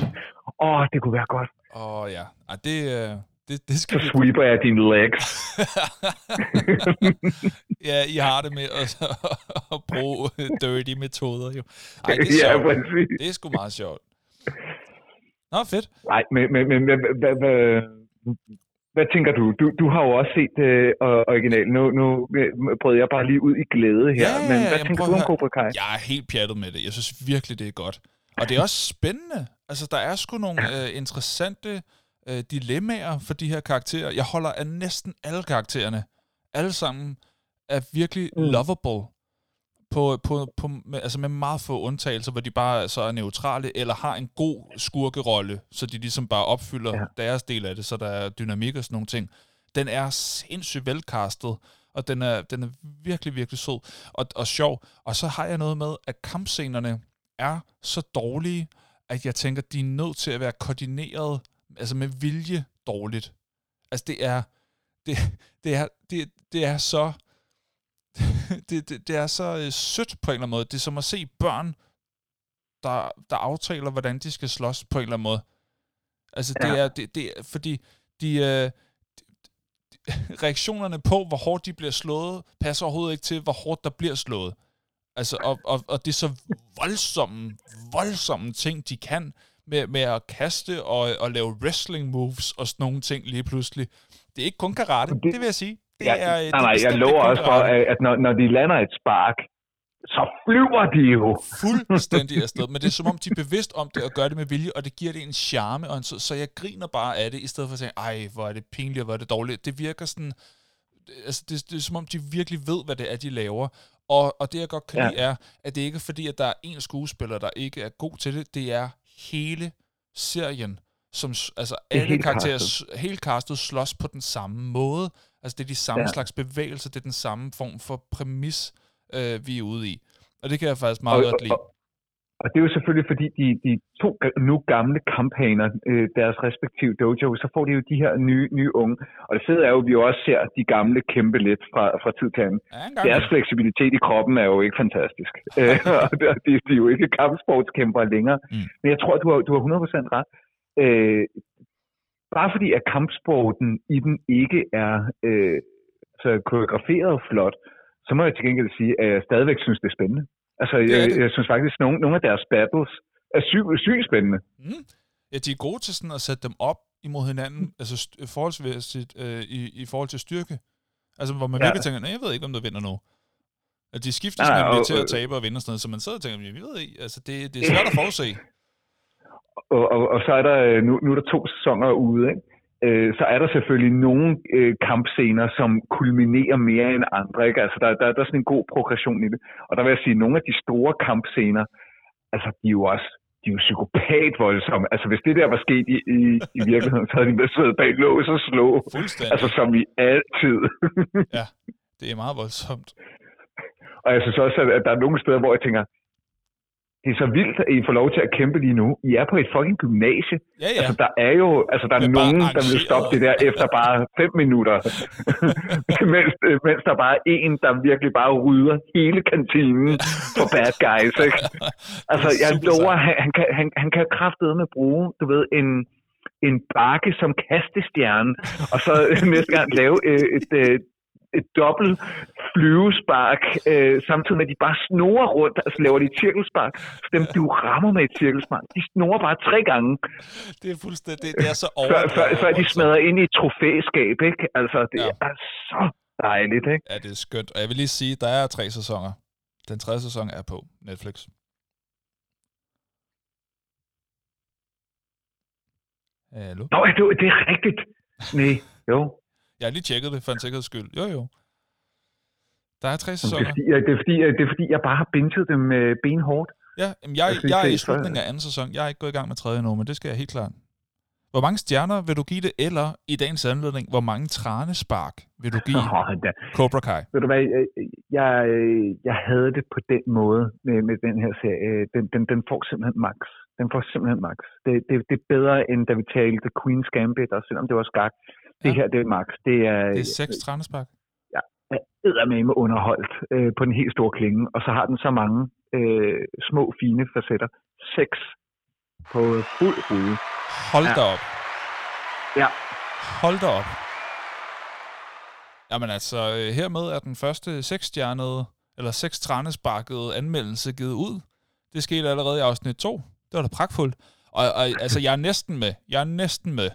Åh, det kunne være godt. Åh, ja. Ej, det, øh, det, det skal så sweeper jeg dine legs. *laughs* ja, I har det med at, *laughs* at bruge dirty metoder jo. Ej, det er sjovt. Ja, det er sgu meget sjovt. Nå, fedt. Nej, men, men, men hvad, hvad, hvad, hvad tænker du? du? Du har jo også set uh, originalen. Nu, nu brød jeg bare lige ud i glæde her. Ja, men hvad tænker du om Cobra Kai? Jeg er helt pjattet med det. Jeg synes virkelig, det er godt. Og det er også spændende. Altså, der er sgu nogle uh, *clears throat* interessante øh, dilemmaer for de her karakterer. Jeg holder af næsten alle karaktererne. Alle sammen er virkelig mm. lovable. På, på, på, med, altså med meget få undtagelser, hvor de bare så er neutrale, eller har en god skurkerolle, så de ligesom bare opfylder ja. deres del af det, så der er dynamik og sådan nogle ting. Den er sindssygt velkastet, og den er, den er virkelig, virkelig sød og, og sjov. Og så har jeg noget med, at kampscenerne er så dårlige, at jeg tænker, de er nødt til at være koordineret altså med vilje dårligt. Altså det er, det, det er, det, det er så, *laughs* det, det, det er så øh, sødt på en eller anden måde. Det er som at se børn, der, der aftaler, hvordan de skal slås på en eller anden måde. Altså det ja. er, det, det er, fordi de, øh, *laughs* reaktionerne på, hvor hårdt de bliver slået, passer overhovedet ikke til, hvor hårdt der bliver slået. Altså, og, og, og det er så voldsomme, voldsomme ting, de kan, med, med at kaste og, og lave wrestling moves og sådan nogle ting lige pludselig. Det er ikke kun karate, det, det vil jeg sige. Det ja, er, nej, nej, jeg lover også for, at når, når de lander et spark, så flyver de jo. Fuldstændig afsted. Men det er som om, de er bevidst om det og gør det med vilje, og det giver det en charme, og en, så, så jeg griner bare af det, i stedet for at sige, ej, hvor er det pinligt, og hvor er det dårligt. Det virker sådan, altså det, det er som om, de virkelig ved, hvad det er, de laver. Og, og det, jeg godt kan ja. lide, er, at det ikke er fordi, at der er en skuespiller, der ikke er god til det. Det er hele serien, som altså alle karakterer, castet. hele castet slås på den samme måde. Altså det er de samme ja. slags bevægelser, det er den samme form for præmis, øh, vi er ude i. Og det kan jeg faktisk meget og, godt lide. Og, og det er jo selvfølgelig, fordi de, de to nu gamle kampagner, øh, deres respektive dojo, så får de jo de her nye, nye unge. Og det fede er jo, at vi jo også ser de gamle kæmpe lidt fra, fra tid til anden. Ja, deres fleksibilitet i kroppen er jo ikke fantastisk. *laughs* Øh, og de, de er jo ikke kampsportskæmper længere. Mm. Men jeg tror, du har, du har 100% ret. Øh, bare fordi at kampsporten i den ikke er øh, så koreograferet flot, så må jeg til gengæld sige, at jeg stadigvæk synes, det er spændende. Altså, Det jeg, det. jeg synes faktisk, at nogle, nogle af deres battles er sygt syg spændende. Mm. Ja, de er gode til sådan at sætte dem op imod hinanden, altså st- forholdsmæssigt øh, i, i forhold til styrke. Altså, hvor man Ja. virkelig tænker, nej, jeg ved ikke, om der vinder nu. At de skifter sådan lidt til at tabe og vinde og sådan noget, så man sidder og tænker, jeg ved ikke, altså det, det er svært at forudse. *laughs* Og, og, og så er der, øh, nu, nu er der to sæsoner ude, ikke? Øh, så er der selvfølgelig nogle øh, kampscener, som kulminerer mere end andre. Ikke? Altså, der, der, der er sådan en god progression i det. Og der vil jeg sige, at nogle af de store kampscener, altså, de er jo også de er jo psykopat voldsomme. Altså, hvis det der var sket i, i, i virkeligheden, så havde de været siddet bag lås og slå. Altså, som i altid. Det er meget voldsomt. og jeg synes også, at, at der er nogle steder, hvor jeg tænker, det er så vildt, at I får lov til at kæmpe lige nu. I er på et fucking gymnasie. Ja, ja. Altså, der er jo altså, der er nogen, der vil stoppe det der efter bare fem minutter. *laughs* mens, øh, mens der bare er en, der virkelig bare rydder hele kantinen for bad guys. Ikke? *laughs* Altså, jeg lover, han, han, kan, han, han kan kraftedeme bruge, du ved, en, en bakke som kastestjerne, og så *laughs* næste gang lave øh, et, øh, et dobbelt flyvespark, øh, samtidig med, at de bare snorer rundt, altså laver de et cirkelspark. Så dem, du rammer med et cirkelspark, de snorer bare tre gange, Det er fuldstændig, det, det er så før, overdrevet. før, før de smadrer ind i et trofæskab, ikke? Altså, det Ja. er så dejligt, ikke? Ja, det er skønt. Og jeg vil lige sige, der er tre sæsoner. Den tredje sæson er på Netflix. Hallo? Nå, ja, det, det er rigtigt. Nej, jo. Jeg har lige tjekket det for en sikkerheds skyld. Jo, jo. Der er tre Men Det er, sæsoner. fordi, det, er fordi, det er fordi, jeg bare har binget dem øh, benhårdt. Ja, jamen, jeg, Jeg synes, jeg er i slutningen af anden sæson. Jeg er ikke gået i gang med tredje endnu, men det skal jeg helt klart. Hvor mange stjerner vil du give det, eller i dagens anledning, hvor mange tranespark vil du give Åh, da. Cobra Kai? Ved du hvad, jeg, jeg, jeg havde det på den måde med, med den her serie. Den, den, den får simpelthen max. Den får simpelthen max. Det, det, det er bedre, end da vi talte Queen's Gambit, og selvom det var skak. Det Ja. her, det er max. Det er, Det er seks tranespark. med underholdt øh, på den helt store klinge, og så har den så mange øh, små, fine facetter. Seks på fuld rude. Hold Ja. da op. Ja. Hold da op. Jamen altså, øh, hermed er den første seksstjernede, eller seks tranesparkede anmeldelse givet ud. Det skete allerede i afsnit 2. Det var da pragtfuldt. Og, og altså, jeg er næsten med. Jeg er næsten med.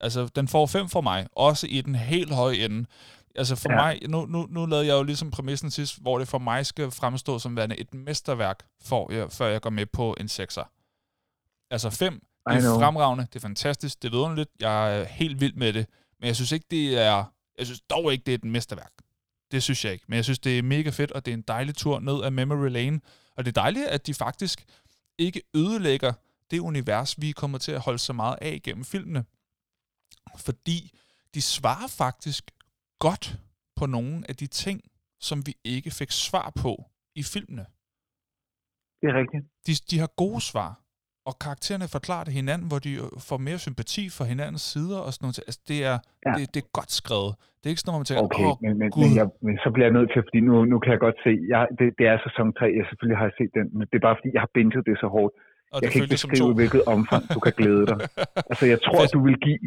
Altså, den får fem for mig. Også i den helt høje ende. Altså for ja. Mig, nu, nu, nu lavede jeg jo ligesom præmissen sidst, hvor det for mig skal fremstå som værende et mesterværk, for jeg, før jeg går med på en sekser. Altså fem, det I er fremragende, det er fantastisk, det er vidunderligt, jeg er helt vild med det, men jeg synes ikke, det er, jeg synes dog ikke, det er et mesterværk. Det synes jeg ikke, men jeg synes, det er mega fedt, og det er en dejlig tur ned ad Memory Lane, og det er dejligt, at de faktisk ikke ødelægger det univers, vi kommer til at holde så meget af gennem filmene. Fordi de svarer faktisk godt på nogle af de ting, som vi ikke fik svar på i filmene. Det er rigtigt. De, de har gode svar, og karaktererne forklarer det hinanden, hvor de øh, får mere sympati for hinandens sider og sådan noget. Altså, det er, ja. Det, det er godt skrevet. Det er ikke sådan noget, man tænker, Okay, åh, men, men, Gud. men, jeg, men så bliver jeg nødt til, fordi nu, nu kan jeg godt se, jeg, det, det er sæson 3, jeg selvfølgelig har set den, men det er bare fordi, jeg har binget det så hårdt. og Jeg det kan ikke beskrive, hvilket omfang du kan glæde dig. *laughs* Altså, jeg tror, du vil give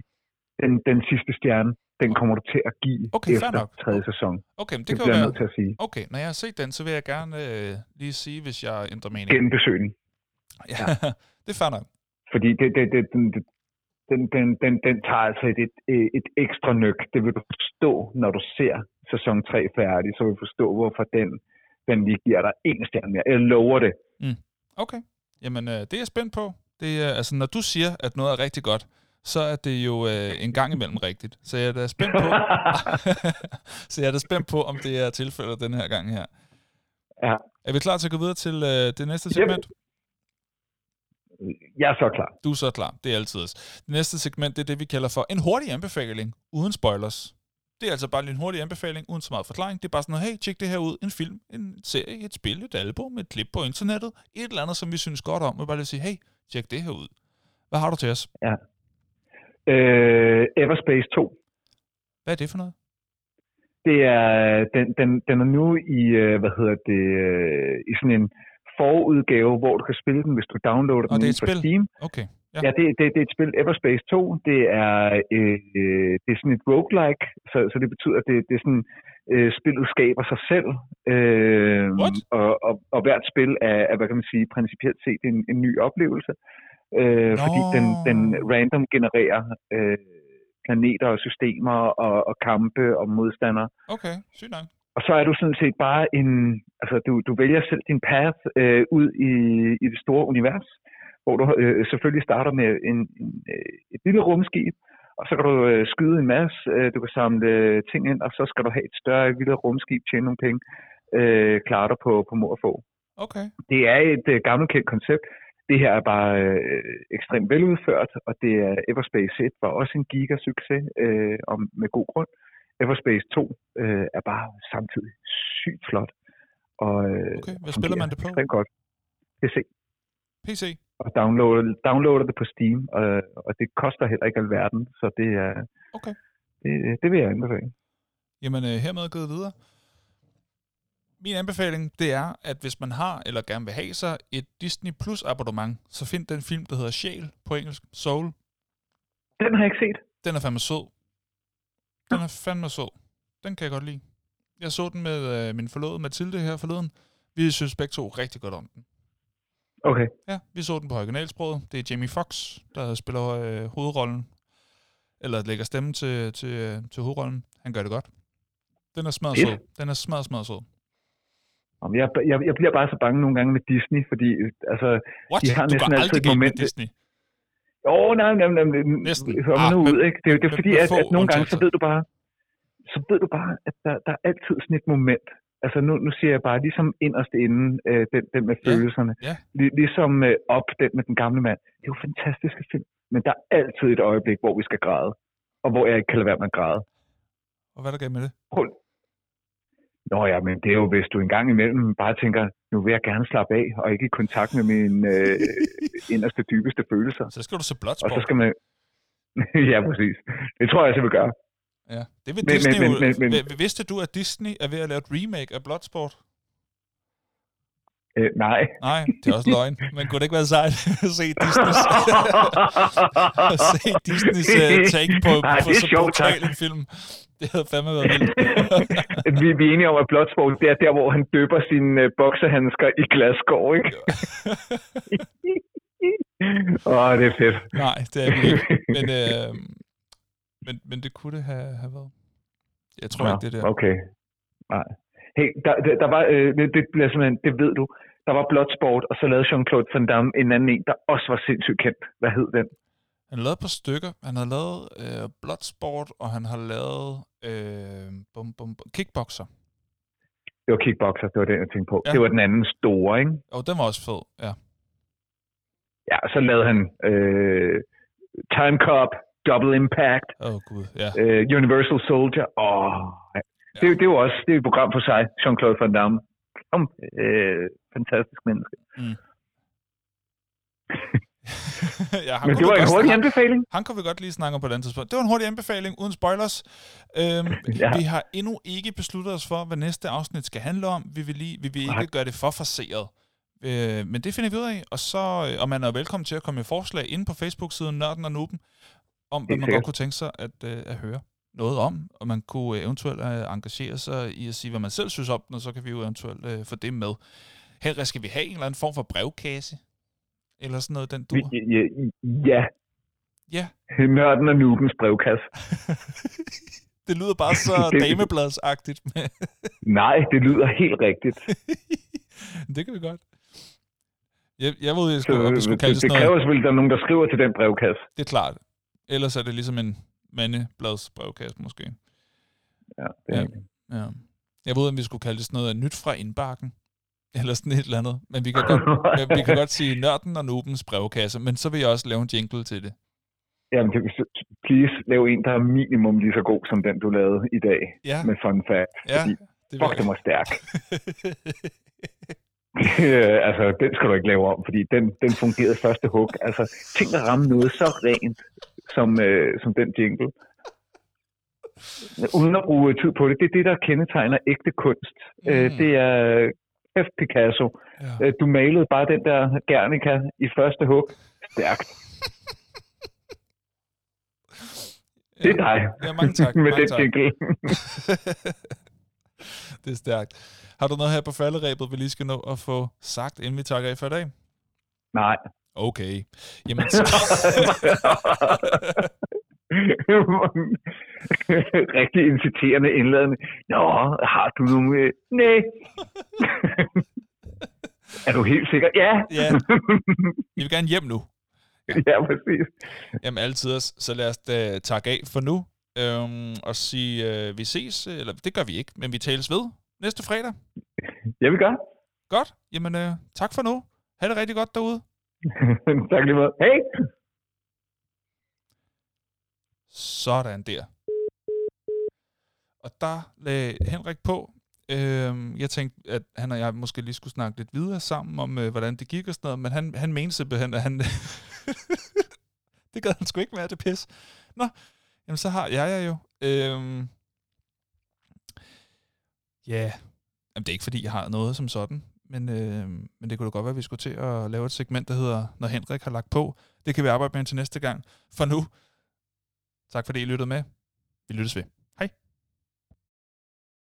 den, den sidste stjerne, den kommer du til at give Okay, efter nok. tredje sæson. Okay, men Det, det, kan jo bliver jeg være... nødt til at sige. Okay, når jeg har set den, så vil jeg gerne øh, lige sige, hvis jeg ændrer mening. Genbesøg den. Ja, *laughs* det er fair nok. Fordi det, det, det, den, den, den, den, den tager altså et, et, et ekstra nyk. Det vil du forstå, når du ser sæson 3 færdig. Så vil du forstå, hvorfor den, den lige giver dig en stjerne mere. Jeg lover det. Okay, jamen øh, det er jeg spændt på. Det er, altså, når du siger, at noget er rigtig godt, så er det jo øh, en gang imellem rigtigt. Så jeg er da spændt på, *laughs* *laughs* så jeg er da spændt på, om det er tilfældet den her gang her. Ja. Er vi klar til at gå videre til øh, det næste segment? Jeg er så klar. Du er så klar, det er altid. Det næste segment, det er det, vi kalder for en hurtig anbefaling, uden spoilers. Det er altså bare en hurtig anbefaling, uden så meget forklaring. Det er bare sådan noget, hey, tjek det her ud. En film, en serie, et spil, et album, et klip på internettet. Et eller andet, som vi synes godt om. Vi bare lige sige, hey, tjek det her ud. Hvad har du til os? Øh, Everspace 2. Hvad er det for noget? Det er, den, den, den er nu i, øh, hvad hedder det, øh, i sådan en forudgave, hvor du kan spille den, hvis du downloader Og den det er på? Steam. Okay. Ja, ja det, det, det er et spil Everspace 2. Det er, øh, det er sådan et roguelike, så, så det betyder, at det, det er sådan, øh, spillet skaber sig selv. Øh, og, og, og hvert spil er, er, hvad kan man sige, principielt set en, en ny oplevelse. Øh, fordi den, den random genererer øh, planeter og systemer og, og kampe og modstandere. Okay, sygt nok. Og så er du sådan set bare en, altså du, du vælger selv din path øh, ud i, i det store univers, hvor du øh, selvfølgelig starter med en, en, øh, et lille rumskib, og så kan du øh, skyde en masse, øh, du kan samle øh, ting ind, og så skal du have et større, lille rumskib, tjene nogle penge, øh, klare dig på, på mor og få. Okay. Det er et øh, gammelt kendt koncept. Det her er bare øh, ekstremt veludført, og det er Everspace 1 var også en gigasucces, øh, og med god grund. Everspace 2 øh, er bare samtidig sygt flot. Og, øh, okay, hvad spiller man det på? Ekstremt godt. PC. PC? Og downloader, downloader det på Steam, og, og det koster heller ikke alverden, så det er... Okay. Det, det vil jeg anbefale. Jamen, øh, hermed gået videre. Min anbefaling, det er, at hvis man har eller gerne vil have sig et Disney Plus abonnement, så find den film, der hedder Sjæl på engelsk, Soul. Den har jeg ikke set. Den er fandme sød. Den er fandme sød. Den kan jeg godt lide. Jeg så den med øh, min forlovede Mathilde her forleden. Vi synes begge to rigtig godt om den. Okay. Ja, vi så den på originalsproget. Det er Jamie Fox, der spiller øh, hovedrollen. Eller lægger stemme til, til, øh, til hovedrollen. Han gør det godt. Den er smadret sød. Den er smadret, smadret sød. Jeg, jeg, jeg bliver bare så bange nogle gange med Disney, fordi altså, What? de har du næsten altid et moment... Med Disney? Jo, nej, nej, nej, nej næsten. Hør ah, nu ud, ikke? Det, det er fordi, at, at nogle gange, så ved du bare, så ved du bare, at der, der er altid sådan et moment. Altså nu, nu siger jeg bare, ligesom inderst inden, øh, den, den med følelserne, ja. Lig, ligesom øh, op, den med den gamle mand. Det er jo fantastiske film, men der er altid et øjeblik, hvor vi skal græde, og hvor jeg ikke kan lade være med at græde. Og hvad er der gav med det? Prøv, Nå ja, men det er jo, hvis du en gang imellem bare tænker, nu vil jeg gerne slappe af, og ikke i kontakt med mine øh, *laughs* inderste, dybeste følelser. Så skal du se Bloodsport. Og så skal man... *laughs* ja, præcis. Det tror jeg, jeg vil gøre. Ja, det vil men, Disney men, men, men, men, Vidste du, at Disney er ved at lave et remake af Bloodsport? Øh, nej. Nej, det er også løgn. Men kunne det ikke være sejt *laughs* at se Disneys, *laughs* at se Disneys uh, take på, Nej, på så brutal en film? Det havde fandme været vildt. *laughs* vi, vi er enige om, at Bloodsport, det er der, hvor han døber sine uh, boksehandsker i glasskår, ikke? Åh, oh, det er fedt. Nej, det er det ikke. Men, øh, men, men det kunne det have, have været. Jeg tror ja, ikke, det der. Okay. Nej. Hey, der, der, der var, øh, det, det simpelthen, det ved du, der var Bloodsport, og så lavede Jean-Claude Van Damme en anden en, der også var sindssygt kendt. Hvad hed den? Han lavet et par stykker. Han har lavet øh, Bloodsport, og han har lavet øh, bum, bum, bum, Kickboxer. Det var Kickboxer, det var den, jeg tænkte på. Ja. Det var den anden store, ikke? Og den var også fed, ja. Ja, så lavede han øh, Time Cop, Double Impact, oh, Gud, ja. øh, Universal Soldier. Åh, oh, det, det er jo også det er et program for sig, Jean-Claude Van Damme. Kom, øh, fantastisk menneske. Mm. *laughs* ja, Men det var en hurtig anbefaling. Han kan vi godt lige snakke om på et andet tidspunkt. Det var en hurtig anbefaling, uden spoilers. Øhm, ja. Vi har endnu ikke besluttet os for, hvad næste afsnit skal handle om. Vi vil, lige, vi vil ikke gøre det for forseret. Øh, men det finder vi ud af. Og, så, og man er velkommen til at komme med forslag ind på Facebook-siden Nørden og Nuben, om hvad man godt kunne tænke sig at, øh, at høre noget om, og man kunne eventuelt øh, engagere sig i at sige, hvad man selv synes om den, og så kan vi jo eventuelt øh, få det med. Henrik, skal vi have en eller anden form for brevkasse? Eller sådan noget, den du Ja. Ja. ja. Nørden og Nubens brevkasse. *laughs* det lyder bare så *laughs* damebladsagtigt. *laughs* Nej, det lyder helt rigtigt. det kan vi godt. Jeg, jeg ved, jeg skulle, så, vi skulle kalde det, det, det kræver selvfølgelig, at der er nogen, der skriver til den brevkasse. Det er klart. Ellers er det ligesom en mandeblads brevkasse måske. Ja, det er ja, ja. Jeg ved, om vi skulle kalde det sådan noget nyt fra indbakken. *laughs* Eller sådan et eller andet. Men vi kan *laughs* godt, vi kan godt sige nørden og nubens brevkasse, men så vil jeg også lave en jingle til det. Jamen, please, lav en, der er minimum lige så god som den, du lavede i dag ja. med fun fact. Ja, fordi, det fuck, det var stærk. *laughs* altså, den skal du ikke lave om, fordi den, den fungerede første hug. Altså, tænk at ramme noget så rent, som, øh, som den jingle. Uden at bruge tid på det. Det er det, der kendetegner ægte kunst. Øh, mm. Øh, det er øh, F. Picasso. Ja. Øh, du malede bare den der Gernika i første hug. Stærkt. Det er dig. Ja, mange tak. *laughs* Med mange den tak. jingle. *laughs* det er stærkt. Har du noget her på falderæbet, vi lige skal nå at få sagt, inden vi takker af for i dag? Nej, Okay. Jamen, *laughs* så... *laughs* Rigtig inciterende indladende. Nå, har du nogle... øh, Nej. *laughs* er du helt sikker? Ja. ja. Jeg vil gerne hjem nu. ja, præcis. Jamen altid, så lad os da takke af for nu, øhm, og sige, øh, vi ses, eller det gør vi ikke, men vi tales ved næste fredag. Jeg vil gøre. Godt, jamen øh, tak for nu. Ha' det rigtig godt derude. *laughs* tak lige meget. Hej! Sådan der. Og der lagde Henrik på. Øhm, jeg tænkte, at han og jeg måske lige skulle snakke lidt videre sammen om, øh, hvordan det gik og sådan noget, men han, han mente simpelthen, at han... *laughs* det gad han sgu ikke mere, det pis. Nå, jamen så har jeg jer jo. Øhm, ja, jamen, det er ikke fordi, jeg har noget som sådan, men, øh, men det kunne da godt være, at vi skulle til at lave et segment, der hedder, når Henrik har lagt på. Det kan vi arbejde med til næste gang. For nu, tak fordi I lyttede med. Vi lyttes ved.